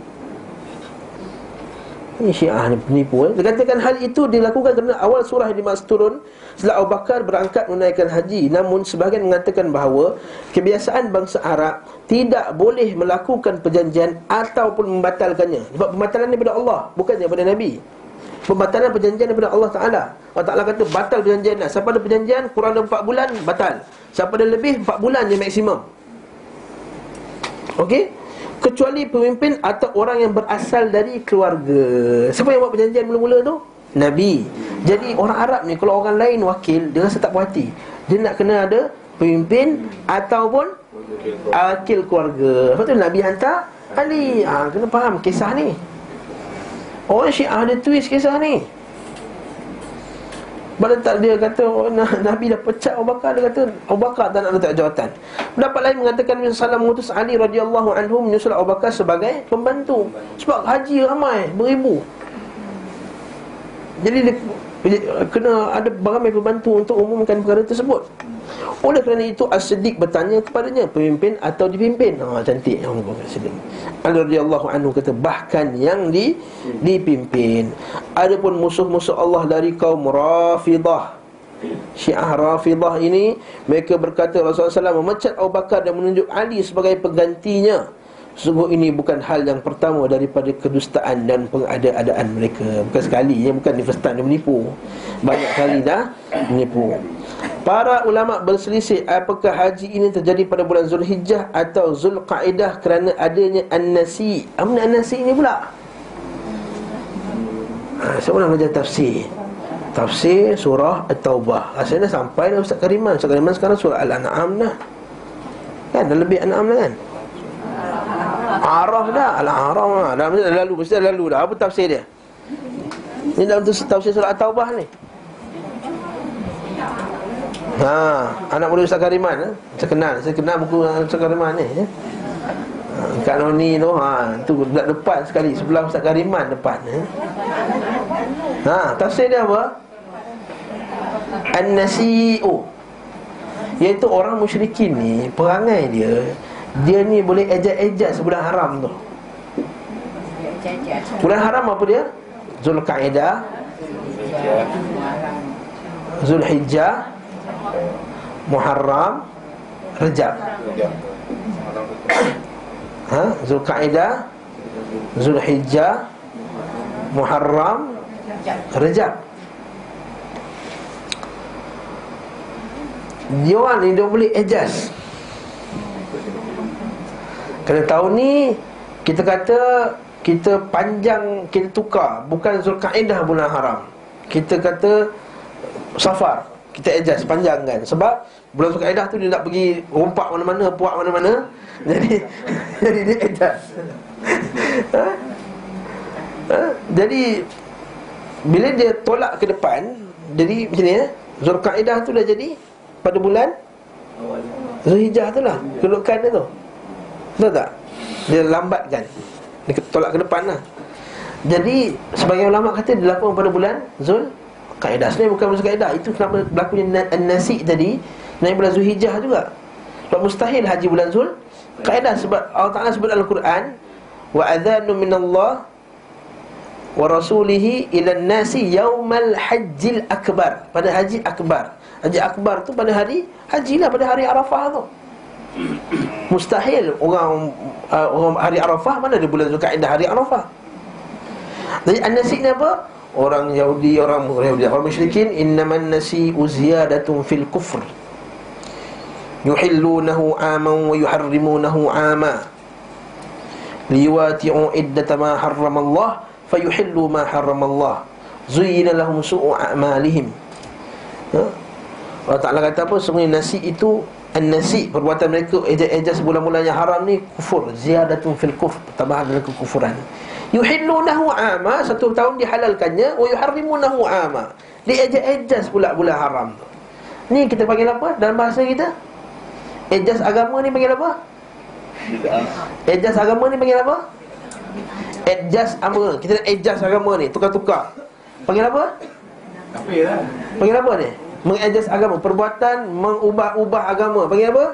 [SPEAKER 1] ini syiah ni penipu eh? Dia katakan hal itu dilakukan kerana awal surah yang dimaksud turun Setelah Abu Bakar berangkat menunaikan haji. Namun sebahagian mengatakan bahawa Kebiasaan bangsa Arab Tidak boleh melakukan perjanjian Ataupun membatalkannya. Sebab pembatalan daripada Allah Bukan daripada Nabi. Pembatalan perjanjian daripada Allah Ta'ala. Allah Ta'ala kata batal perjanjian lah. Siapa ada perjanjian kurang dari 4 bulan Batal. Siapa ada lebih 4 bulan je maksimum. Okey kecuali pemimpin atau orang yang berasal dari keluarga. Siapa yang buat perjanjian mula-mula tu? Nabi. Jadi orang Arab ni kalau orang lain wakil dia rasa tak puas hati. Dia nak kena ada pemimpin ataupun wakil keluarga. Sebab tu Nabi hantar Ali. Ha, kena faham kisah ni. Orang Syiah ada twist kisah ni. Pada tak dia kata oh, Nabi dah pecat Abu Bakar Dia kata Abu Bakar tak nak letak jawatan. Pendapat lain mengatakan Nabi SAW mengutus Ali radhiyallahu anhu Menyusul Abu Bakar sebagai pembantu Sebab haji ramai Beribu. Jadi dia, Kena ada ramai pembantu Untuk umumkan perkara tersebut. Oleh kerana itu As-Siddiq bertanya kepadanya Pemimpin atau dipimpin? Ha, Cantik yang Allah As-Siddiq. Radhiyallahu anhu kata Bahkan yang di, dipimpin. Adapun musuh-musuh Allah dari kaum Rafidah Syiah Rafidah ini Mereka berkata Rasulullah SAW memecat Abu Bakar dan menunjuk Ali sebagai penggantinya Sungguh ini bukan hal yang pertama daripada kedustaan dan pengada-adaan mereka. Bukan sekali, ya, bukan di first time menipu. Banyak kali dah menipu. Para ulama berselisih apakah haji ini terjadi pada bulan Zulhijjah atau Zulqaidah kerana adanya An-Nasi. Apa An-Nasi ini pula? Ha, saya pernah belajar tafsir? Tafsir surah At-Taubah. Asalnya sampai dah Ustaz Kariman. Ustaz Kariman sekarang surah Al-An'am dah. Kan, dah lebih An'am dah kan? Araf dah. Al-Araf dah Dah mesti lalu? Mesti lalu dah. Apa tafsir dia? Ini dalam tafsir surah At-Taubah ni. Ha, anak muda Ustaz Kariman eh? Saya kenal, saya kenal buku Ustaz Kariman ni eh? Kat Noni tu ha, Tu depan sekali. Sebelah Ustaz Kariman depan eh? Ha, tafsir dia apa? An-Nasi'u. Iaitu orang musyrikin ni Perangai dia dia ni boleh ejak-ejak sebulan haram tu. Bulan haram apa dia? Zulqaidah Zulhijjah. Muharram. Rejab ha? Zulqaidah Zulhijjah. Muharram. Rejab Dia orang ni dia boleh adjust Kerana tahun ni Kita kata Kita panjang Kita tukar. Bukan Zulkaidah bulan haram. Kita kata Safar. Kita adjust panjang kan. Sebab Bulan Zulkaidah tu dia nak pergi Rompak mana-mana Puak mana-mana. Jadi Jadi dia adjust. Ha? Ha? Jadi Bila dia tolak ke depan Jadi macam ni ya Zulkaidah tu dah jadi Pada bulan Zulhijjah tu lah Kedudukan dia tu Betul tak? Dia lambatkan. Dia tolak ke depan lah. Jadi Sebagai ulama kata Dia lakukan pada bulan Zul Kaedah Sebenarnya bukan Zul Kaedah Itu kenapa berlakunya Nasi tadi. Naik bulan Zulhijjah juga. Sebab mustahil haji bulan Zul Kaedah sebab Allah Ta'ala sebut dalam Quran Wa adhanu minallah Wa rasulihi ila nasi yaumal hajjil akbar. Pada haji akbar. Haji akbar tu pada hari Haji lah. Pada hari Arafah tu Mustahil orang uh, orang hari Arafah mana ada bulan Zulkaidah hari Arafah. Jadi an-nasi ni apa? Orang Yahudi, orang Yahudi, orang musyrikin innaman nasi uziyadatun fil kufr. Yuhillunahu aman wa yuharrimunahu ama. Liwati'u iddata ma harrama Allah fayuhillu ma harrama Allah. Zuyyina lahum su'u a'malihim. Ha? Allah Ta'ala kata apa? Sebenarnya nasi itu An-nasi perbuatan mereka ejas-ejas bulan-bulan yang haram ni kufur. Ziyadatun fil kufr tambahan dalam kekufuran. Yuhillunahu ama satu tahun dihalalkannya wa yuharrimunahu ama. Dia ejas-ejas pula bulan haram. Tu ni kita panggil apa? Dalam bahasa kita? Ejas agama ni panggil apa? Ejas agama ni panggil apa? Ejas agama kita ejas agama ni tukar-tukar. Panggil apa?
[SPEAKER 2] Lah.
[SPEAKER 1] Panggil apa ni mengadjust agama perbuatan mengubah-ubah agama. Panggil apa?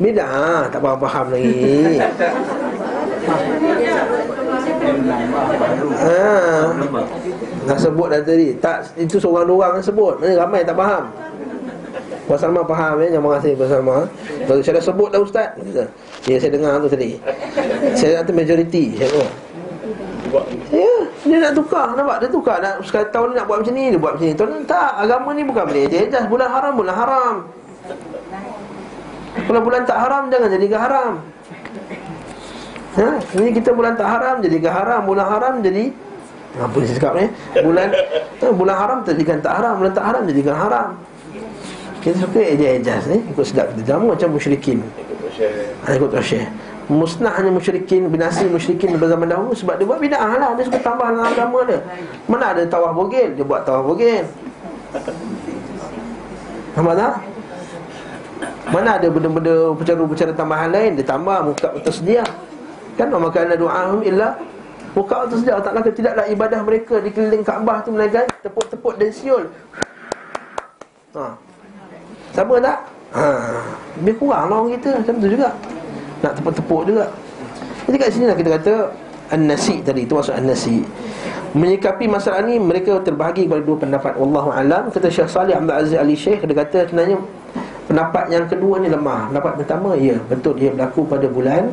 [SPEAKER 1] Bidah. Ha, tak faham-faham lagi. Ha dah sebut dah tadi. Tak itu seorang dua orang sebut. Mana ramai tak faham. Puan Salma faham ya Terima kasih Puan Salma. Kalau saya dah sebut dah Ustaz Ya saya dengar tu tadi. Saya kata majoriti Saya tahu Ya, dia nak tukar nampak dia tukar nak sekali tahun ni nak buat macam ni dia buat macam ni. Tahun ni tak agama ni bukan boleh je just bulan haram bulan haram. Kalau bulan tak haram jangan jadi ke haram. Ha, ini kita bulan tak haram jadi ke haram, bulan haram jadi apa ni cakap ni? Bulan ha, bulan haram jadikan tak haram, bulan tak haram jadikan haram. Kita suka ejas-ejas ni ikut sedap kita jamu macam musyrikin. Ikut share. Musnahnya musyrikin binasi musyrikin pada zaman dahulu sebab dia buat bid'ah lah. Dia suka tambah dalam agama dia. Mana ada tawaf bogel dia buat tawaf bogel Nampak tak? Mana ada benda-benda percara-percara tambahan lain? Dia tambah muka tersedia. Kan maka ada doa illa Muka tersedia. Tak kata tidaklah ibadah mereka Di keliling Kaabah tu melainkan Tepuk-tepuk dan siul. Ha. Sama tak? Ha. Lebih kurang lah orang kita. Macam tu juga nak tepuk-tepuk juga Jadi kat sini lah kita kata An-nasi tadi Itu maksud an-nasi Menyikapi masalah ni Mereka terbahagi kepada dua pendapat Wallahu alam Kata Syekh Salih Abdul Aziz Ali Syekh Dia kata sebenarnya Pendapat yang kedua ni lemah Pendapat pertama Ya betul dia berlaku pada bulan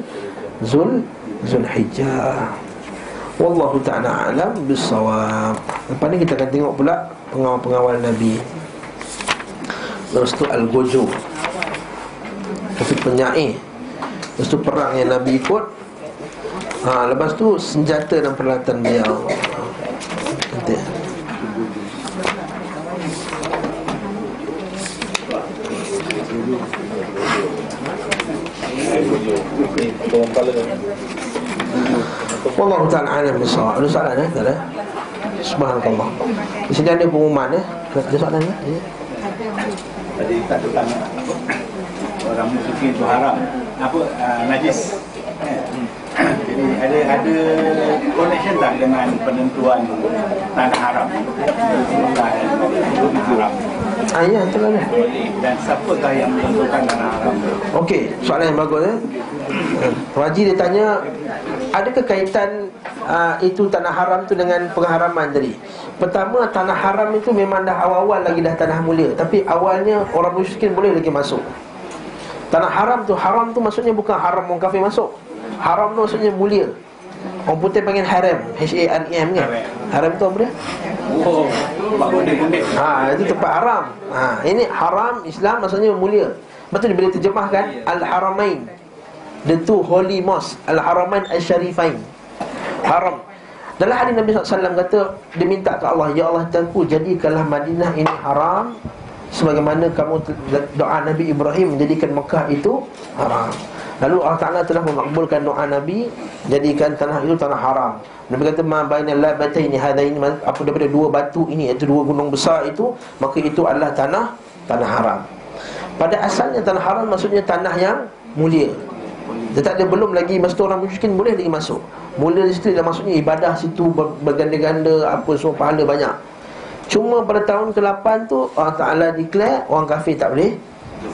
[SPEAKER 1] Zul Zulhijjah. Wallahu ta'ala alam bisawab. Lepas ni kita akan tengok pula pengawal-pengawal Nabi. Lepas tu. Lepas tu penyair. Lepas tu perang yang Nabi ikut. Ha, lepas tu senjata dan peralatan beliau. Nanti. Wallahu ta'ala alam bisawab. Ada soalan eh? Tak ada? Subhanallah. Di sini ada pengumuman eh? Ada soalan eh? Ya.
[SPEAKER 2] Tadi tak tanya apa orang musyrikin itu haram apa uh, najis. Eh, Jadi ada ada connection tak dengan penentuan tanah haram? Tanah haram.
[SPEAKER 1] Ah, ya, itu lah.
[SPEAKER 2] Dan siapakah yang menentukan tanah haram?
[SPEAKER 1] Okey, soalan yang bagus eh. Raji dia tanya adakah kaitan uh, itu tanah haram tu dengan pengharaman tadi? Pertama tanah haram itu memang dah awal-awal lagi dah tanah mulia, tapi awalnya orang musyrikin boleh lagi masuk. Tanah haram tu haram tu maksudnya bukan haram orang kafir masuk. Haram tu maksudnya mulia. Orang putih panggil haram, H A R E kan? Haram tu apa dia?
[SPEAKER 2] Oh.
[SPEAKER 1] Ha, itu tempat haram. Ha, ini haram Islam maksudnya mulia. Betul dia boleh terjemahkan Al-Haramain. The two holy mosque, Al-Haramain Al-Sharifain. Haram. Dalam hadis Nabi SAW kata dia minta ke Allah, ya Allah Tuhanku jadikanlah Madinah ini haram sebagaimana kamu doa Nabi Ibrahim menjadikan Mekah itu haram. Lalu Allah Taala telah memakbulkan doa Nabi jadikan tanah itu tanah haram. Nabi kata ma bainal labataini hadaini apa daripada dua batu ini iaitu dua gunung besar itu maka itu adalah tanah tanah haram. Pada asalnya tanah haram maksudnya tanah yang mulia. Tetapi belum lagi tu orang musyrikin boleh lagi masuk. Mula di situ dah maksudnya ibadah situ ber- berganda-ganda apa semua pahala banyak. Cuma pada tahun ke-8 tu Allah Taala declare orang kafir tak boleh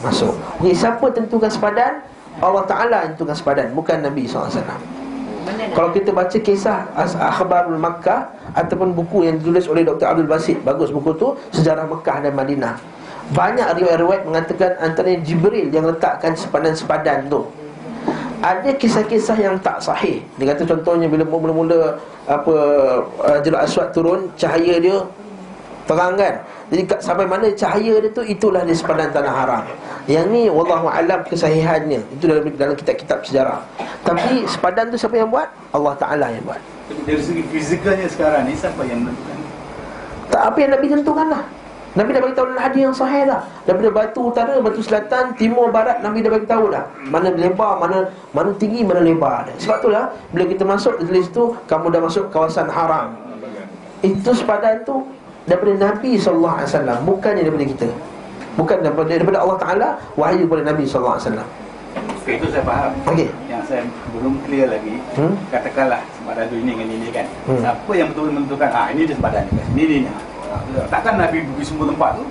[SPEAKER 1] masuk. Jadi siapa tentukan sepadan? Allah Taala yang tentukan sepadan, bukan Nabi SAW. Kalau kita baca kisah Akhbarul Makkah Ataupun buku yang ditulis oleh Dr. Abdul Basit Bagus buku tu Sejarah Makkah dan Madinah Banyak riwayat-riwayat mengatakan Antaranya Jibril yang letakkan sepadan-sepadan tu ada kisah-kisah yang tak sahih Dia kata contohnya bila mula-mula Apa uh, Jelat Aswad turun Cahaya dia Terang kan? Jadi kat- sampai mana cahaya dia tu? Itulah di sepadan tanah haram. Yang ni Wallahualam kesahihannya. Itu dalam dalam kitab-kitab sejarah. Tapi sepadan tu siapa yang buat? Allah Ta'ala yang buat.
[SPEAKER 2] Dari segi fizikalnya sekarang ni siapa yang menentukan?
[SPEAKER 1] Tak apa yang Nabi tentukan lah. Nabi dah beritahu dalam hadis yang sahih dah. Daripada batu utara, batu selatan, timur, barat Nabi dah beritahu dah. Mana lebar, mana mana tinggi, mana lebar Sebab tu lah Bila kita masuk di situ Kamu dah masuk kawasan haram. Itu sepadan tu Daripada Nabi SAW Bukannya daripada kita Bukan daripada, daripada Allah Ta'ala Wahyu kepada Nabi SAW
[SPEAKER 2] Okay, itu saya faham.
[SPEAKER 1] Okey.
[SPEAKER 2] Yang saya belum clear lagi,
[SPEAKER 1] Hmm?
[SPEAKER 2] katakanlah sepadan tu ini dengan ini kan.
[SPEAKER 1] Hmm.
[SPEAKER 2] Siapa yang betul menentukan, ah ini dia sepadan ni, ini ni. Ah, Takkan Nabi pergi semua tempat tu?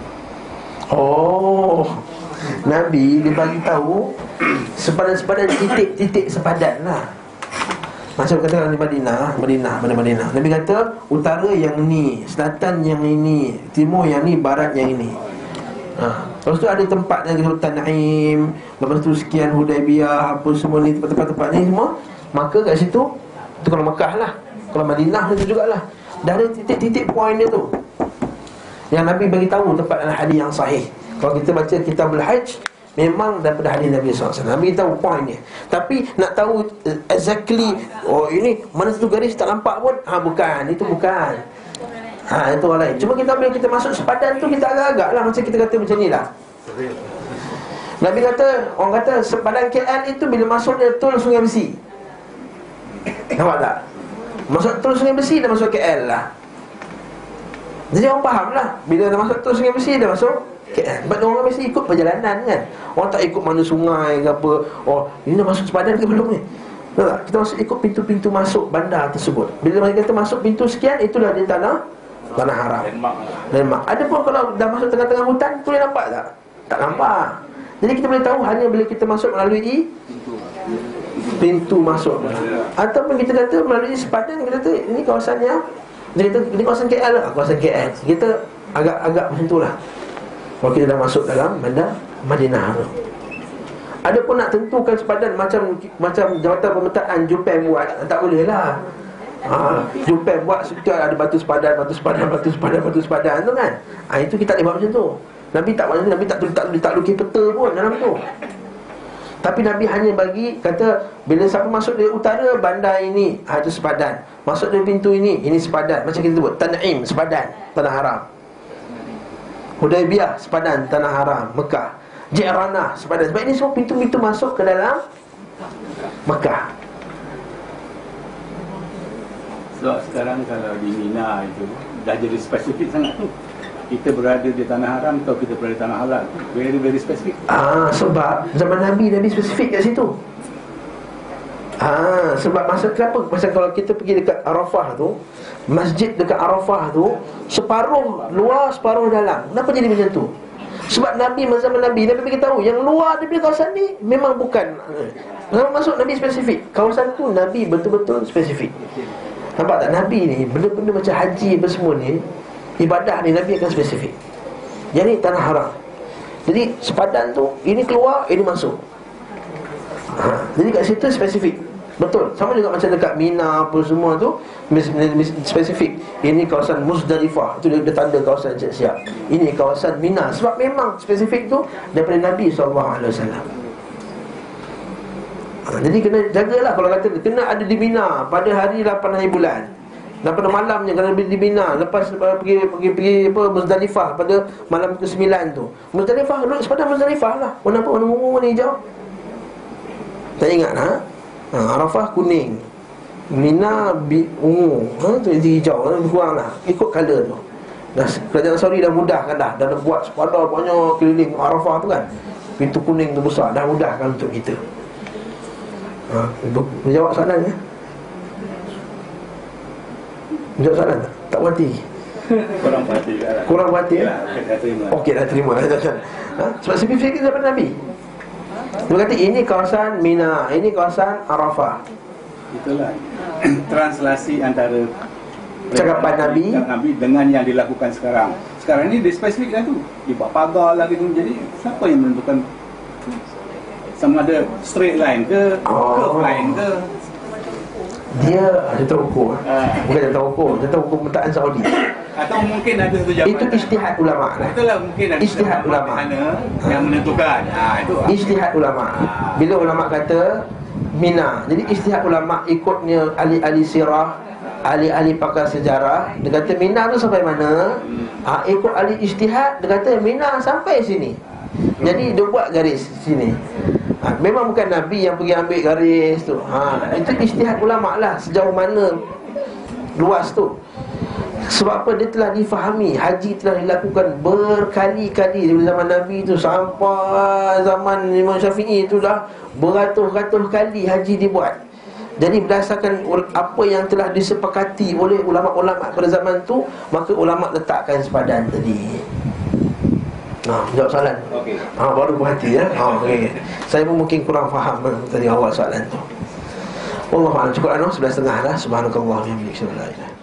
[SPEAKER 1] Oh Nabi dia bagi tahu Sepadan-sepadan titik-titik sepadan lah Macam kata di Madinah Madinah, pada Madinah Nabi kata Utara yang ni Selatan yang ini Timur yang ni, Barat yang ini ha. Lepas tu ada tempat yang Sultan Naim Lepas tu sekian Hudaibiyah Apa semua ni tempat-tempat ni semua Maka kat situ Itu kalau Mekah lah Kalau Madinah itu jugalah Dah ada titik-titik point dia tu yang Nabi bagi tahu tempat dalam hadis yang sahih. Kalau kita baca Kitabul Hajj memang daripada hadis Nabi SAW. Nabi tahu point dia. Tapi nak tahu uh, exactly oh ini mana satu garis tak nampak pun, ha bukan, itu bukan. Ha itu orang lain. Cuma kita bila kita masuk sepadan tu kita agak-agak lah macam kita kata macam ni lah. Nabi kata, orang kata sepadan KL itu bila masuk dia tol Sungai Besi. Nampak tak? Masuk tol Sungai Besi dah masuk KL lah. Jadi orang faham lah Bila dah masuk tu sungai besi Dah masuk KL Sebab orang mesti ikut perjalanan kan? Orang tak ikut mana sungai ke apa. Oh ini dah masuk sepadan ke belum ni? Tahu tak? Kita masuk ikut pintu-pintu masuk bandar tersebut. Bila mereka kata masuk pintu sekian Itulah dia tanah Tanah haram.
[SPEAKER 2] Landmark.
[SPEAKER 1] Landmark. Ada pun kalau dah masuk tengah-tengah hutan boleh nampak tak? Tak nampak. Jadi kita boleh tahu Hanya bila kita masuk melalui Pintu masuk. Ataupun kita kata melalui sepadan Kita kata ini kawasan yang Dia kata ini kawasan KL lah Kawasan KL Kita agak-agak macam tu lah Kalau kita dah masuk dalam bandar Madinah tu. Ada pun nak tentukan sepadan macam macam jawatan pemetaan Jupen buat. Tak boleh lah. Ha, Jupen buat setiap ada batu sepadan, batu sepadan, batu sepadan, batu sepadan tu kan. Ha, Itu kita tak boleh buat macam tu. Nabi tak buat Nabi tak, tak, tak, tak lukis peta pun dalam tu. Tapi Nabi hanya bagi kata bila siapa masuk dari utara bandar ini ha, itu sepadan. Masuk dari pintu ini ini sepadan. Macam kita sebut Tan'im sepadan. Tanah haram. Hudaybiyah sepadan tanah haram Mekah. Ji'rana sepadan. Sebab ini semua pintu-pintu masuk ke dalam Mekah.
[SPEAKER 2] Sebab sekarang kalau di Mina itu dah jadi spesifik sangat tu kita berada di tanah haram atau kita berada di tanah halal very very spesifik
[SPEAKER 1] ah sebab zaman nabi nabi spesifik kat situ ah sebab masa kenapa pasal kalau kita pergi dekat Arafah tu masjid dekat Arafah tu separuh luar separuh dalam. Kenapa jadi macam tu? Sebab Nabi masa Nabi Nabi bagi tahu yang luar daripada kawasan ni memang bukan Nama masuk Nabi spesifik. Kawasan tu Nabi betul-betul spesifik. Nampak tak? Nabi ni Benda-benda macam haji apa semua ni ibadah ni Nabi akan spesifik. Jadi tanah haram. Jadi sepadan tu Ini keluar, ini masuk. Ha. Jadi kat situ spesifik Betul, sama juga macam dekat Mina apa semua tu Spesifik Ini kawasan Muzdalifah Itu dia, tanda kawasan siap-siap Ini kawasan Mina Sebab memang spesifik tu Daripada Nabi SAW ha, Jadi kena jagalah Kalau kata kena ada di Mina Pada hari 8 hari bulan dan pada malamnya kalau di Mina lepas pergi pergi pergi apa Muzdalifah pada malam ke-9 tu. Muzdalifah duduk sepada Muzdalifah lah. Warna apa? Warna ungu warna hijau. Tak ingat ha? Ha Arafah kuning. Mina bi, ungu. Ha tu hijau lebih kurang lah. Ikut color tu. Dah kerajaan Saudi dah mudahkan dah. Dah buat sepada banyak keliling Arafah tu kan. Pintu kuning tu besar dah mudahkan untuk kita. Ha, jawab soalan ya. Jawab soalan tak? Tak berhati
[SPEAKER 2] Kurang berhati lah
[SPEAKER 1] Kurang berhati
[SPEAKER 2] ya?
[SPEAKER 1] Okey dah terima lah ha? Sebab spesifik daripada Nabi Dia kata ini kawasan Mina Ini kawasan Arafah.
[SPEAKER 2] Itulah Translasi antara
[SPEAKER 1] Cakapan Nabi.
[SPEAKER 2] Nabi dengan yang dilakukan sekarang. Sekarang ni dia spesifik lah tu. Dia buat pagar lah gitu Jadi siapa yang menentukan? Sama ada straight line ke oh. Curve line ke
[SPEAKER 1] dia hukum ha. bukan hukum dia tahu hukum pemetaan Saudi.
[SPEAKER 2] Atau mungkin ada satu jabatan
[SPEAKER 1] itu istihad ulama lah.
[SPEAKER 2] Itulah mungkin ada
[SPEAKER 1] istihad ulama.
[SPEAKER 2] sana yang menentukan. Ha, itu
[SPEAKER 1] istihad ulama. Ha. bila ulama kata mina. Jadi istihad ulama ikutnya ahli-ahli sirah ahli-ahli pakar sejarah. Dia kata mina tu sampai mana? Ha, ikut ahli istihad dia kata mina sampai sini. Jadi dia buat garis sini ha, Memang bukan Nabi yang pergi ambil garis tu. Ha, Itu istihad ulama lah Sejauh mana luas tu. Sebab apa? Dia telah difahami Haji telah dilakukan berkali-kali Dari zaman Nabi tu Sampai zaman Imam Syafi'i tu dah Beratus-ratus kali haji dibuat. Jadi berdasarkan apa yang telah disepakati oleh ulama-ulama pada zaman tu Maka ulama letakkan sepadan tadi Ha, jawab soalan. Okey. Ha, baru berhati ya. Ha, okey. Saya pun mungkin kurang faham eh, tadi awal soalan tu. Allah cukup anu 11.30 lah. Subhanakallah wa bihamdika.